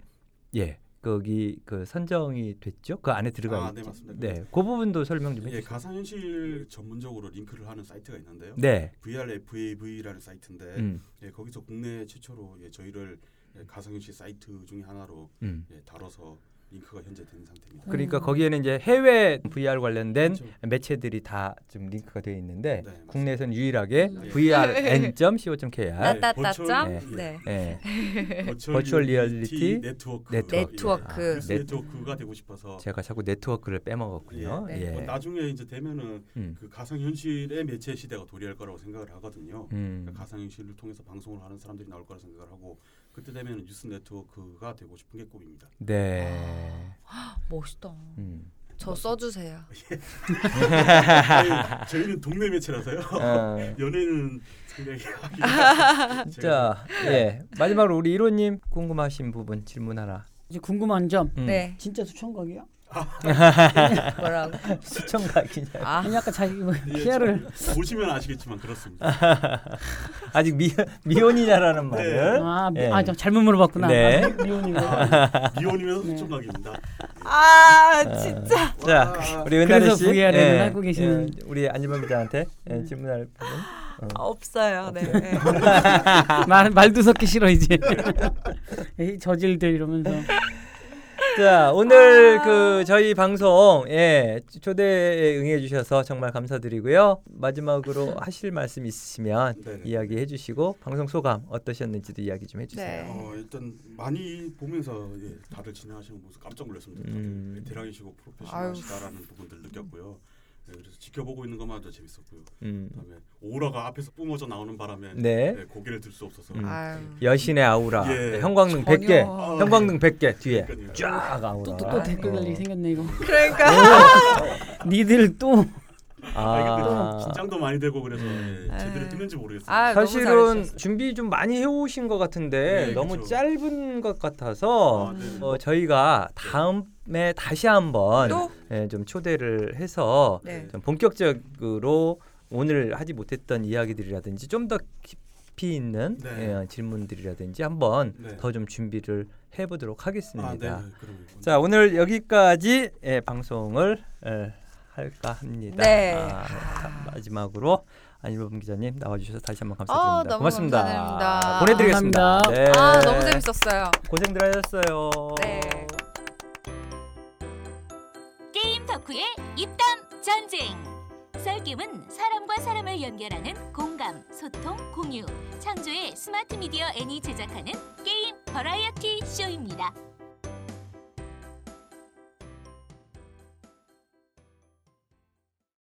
Speaker 1: 예 거기 그 선정이 됐죠. 그 안에 들어가
Speaker 3: 아, 네,
Speaker 1: 있죠.
Speaker 3: 맞습니다.
Speaker 1: 네, 그 부분도 설명 좀
Speaker 3: 예,
Speaker 1: 해주세요.
Speaker 3: 가상현실 전문적으로 링크를 하는 사이트가 있는데요.
Speaker 1: 네.
Speaker 3: VRFAV라는 사이트인데
Speaker 1: 음,
Speaker 3: 예, 거기서 국내 최초로 예, 저희를 예, 가상현실 사이트 중에 하나로
Speaker 1: 음.
Speaker 3: 예, 다뤄서 링크가 현재 된 상태입니다.
Speaker 1: 그러니까
Speaker 2: 음.
Speaker 1: 거기에는 이제 해외 VR 관련된
Speaker 3: 그렇죠.
Speaker 1: 매체들이 다 좀 링크가 되어 있는데
Speaker 3: 네,
Speaker 1: 국내에서는 유일하게
Speaker 2: 음.
Speaker 1: vrn.co.kr
Speaker 3: 네.
Speaker 1: virtual-
Speaker 2: 네.
Speaker 1: 예, virtual, virtual reality network
Speaker 3: 네트워크. 예, 뉴스
Speaker 1: 네.
Speaker 3: 네트워크가 되고 싶어서
Speaker 1: 제가 자꾸 네트워크를 빼먹었군요.
Speaker 2: 예.
Speaker 1: 예.
Speaker 3: 뭐 나중에 이제 되면은
Speaker 1: 음.
Speaker 3: 그 가상 현실의 매체 시대가 도래할 거라고 생각을 하거든요.
Speaker 1: 음.
Speaker 3: 그러니까 가상 현실을 통해서 방송을 하는 사람들이 나올 거라 생각을 하고 그때 되면 뉴스 네트워크가 되고 싶은 게 꿈입니다.
Speaker 1: 네.
Speaker 2: 멋있다.
Speaker 1: 음.
Speaker 2: 저 써주세요.
Speaker 3: 저희- 저희는 동네 매체라서요.
Speaker 1: 어,
Speaker 3: 연예인은 상당히 하기가
Speaker 1: 자, 예. 마지막으로 우리 이로님 궁금하신 부분 질문 하나.
Speaker 4: 이제 궁금한 점
Speaker 1: 음.
Speaker 2: 네.
Speaker 4: 진짜 수천각이야?
Speaker 2: 뭐라고?
Speaker 1: 수청각이냐?
Speaker 2: 아,
Speaker 4: 아니 아까 자기 뭐
Speaker 3: 예,
Speaker 4: 피아를
Speaker 3: 저- 보시면 아시겠지만 그렇습니다.
Speaker 1: 아직 미 미혼이냐라는
Speaker 3: 네.
Speaker 1: 말을.
Speaker 4: 아, 미-
Speaker 1: 예.
Speaker 4: 아, 저 잘못 물어봤구나.
Speaker 1: 네.
Speaker 4: 아, 미혼이고.
Speaker 3: 미혼이면서
Speaker 4: 네.
Speaker 3: 수총각입니다.
Speaker 2: 아 진짜.
Speaker 1: 자,
Speaker 3: 와.
Speaker 1: 우리 은하리
Speaker 4: 그래서
Speaker 1: 씨,
Speaker 4: VR을 하고 계시는-
Speaker 1: 예, 우리 안지범 기자한테 예, 질문할 부분.
Speaker 2: 아, 없어요. 네.
Speaker 4: 말 말도 섞기 싫어 이제. 에이, 저질들 이러면서.
Speaker 1: 자 오늘
Speaker 2: 아.
Speaker 1: 그 저희 방송 예 초대에 응해 주셔서 정말 감사드리고요 마지막으로 하실 말씀 있으시면
Speaker 3: 네네.
Speaker 1: 이야기해 주시고 방송 소감 어떠셨는지도 이야기 좀 해주세요.
Speaker 2: 네.
Speaker 3: 어, 일단 많이 보면서 예, 다들 진행하시는 모습 깜짝 놀랐습니다.
Speaker 1: 음.
Speaker 3: 다들 베테랑이시고 프로페셔널하시다라는 부분들 느꼈고요. 네, 그래서 지켜보고 있는 것만도 재밌었고요.
Speaker 1: 음.
Speaker 3: 그다음에 오라가 앞에서 뿜어져 나오는 바람에
Speaker 1: 네.
Speaker 3: 네, 고개를 들 수 없어서
Speaker 1: 음.
Speaker 2: 아유.
Speaker 1: 여신의 아우라
Speaker 3: 예.
Speaker 1: 형광등
Speaker 2: 전혀.
Speaker 1: 100개
Speaker 3: 아,
Speaker 1: 형광등 100개 뒤에
Speaker 3: 그러니까요.
Speaker 1: 쫙 아우라
Speaker 4: 또 또 또 댓글 달리기
Speaker 1: 어.
Speaker 4: 생겼네 이거.
Speaker 2: 그러니까.
Speaker 4: 니들 또
Speaker 3: 아,
Speaker 1: 아,
Speaker 3: 긴장도 많이 되고 그래서
Speaker 1: 음.
Speaker 3: 예, 제대로
Speaker 2: 아.
Speaker 3: 했는지 모르겠어요.
Speaker 2: 아,
Speaker 1: 사실은. 준비 좀 많이 해오신 것 같은데
Speaker 3: 네,
Speaker 1: 너무
Speaker 3: 그쵸.
Speaker 1: 짧은 것 같아서
Speaker 3: 아, 네.
Speaker 1: 어, 저희가 다음에 다시 한번
Speaker 2: 또?
Speaker 1: 예, 좀 초대를 해서
Speaker 2: 네.
Speaker 1: 좀 본격적으로 오늘 하지 못했던 이야기들이라든지 좀 더 깊이 있는
Speaker 3: 네.
Speaker 1: 예, 질문들이라든지 한번
Speaker 3: 네.
Speaker 1: 더좀 준비를 해보도록
Speaker 3: 아,
Speaker 1: 하겠습니다.
Speaker 3: 네, 네, 그럼요.
Speaker 1: 자 오늘 여기까지 예, 방송을 예, 할까 합니다.
Speaker 2: 네.
Speaker 1: 아, 자, 마지막으로 안일범 기자님 나와주셔서 다시 한번
Speaker 2: 아,
Speaker 1: 감사드립니다.
Speaker 2: 너무
Speaker 1: 고맙습니다.
Speaker 2: 감사드립니다.
Speaker 1: 보내드리겠습니다.
Speaker 4: 감사합니다.
Speaker 1: 네.
Speaker 2: 아 너무 재밌었어요.
Speaker 1: 고생들 하셨어요.
Speaker 2: 네.
Speaker 5: 게임 덕후의 입담 전쟁. 썰김은 사람과 사람을 연결하는 공감, 소통, 공유, 창조의 스마트 미디어 N이 제작하는 게임 버라이어티 쇼입니다.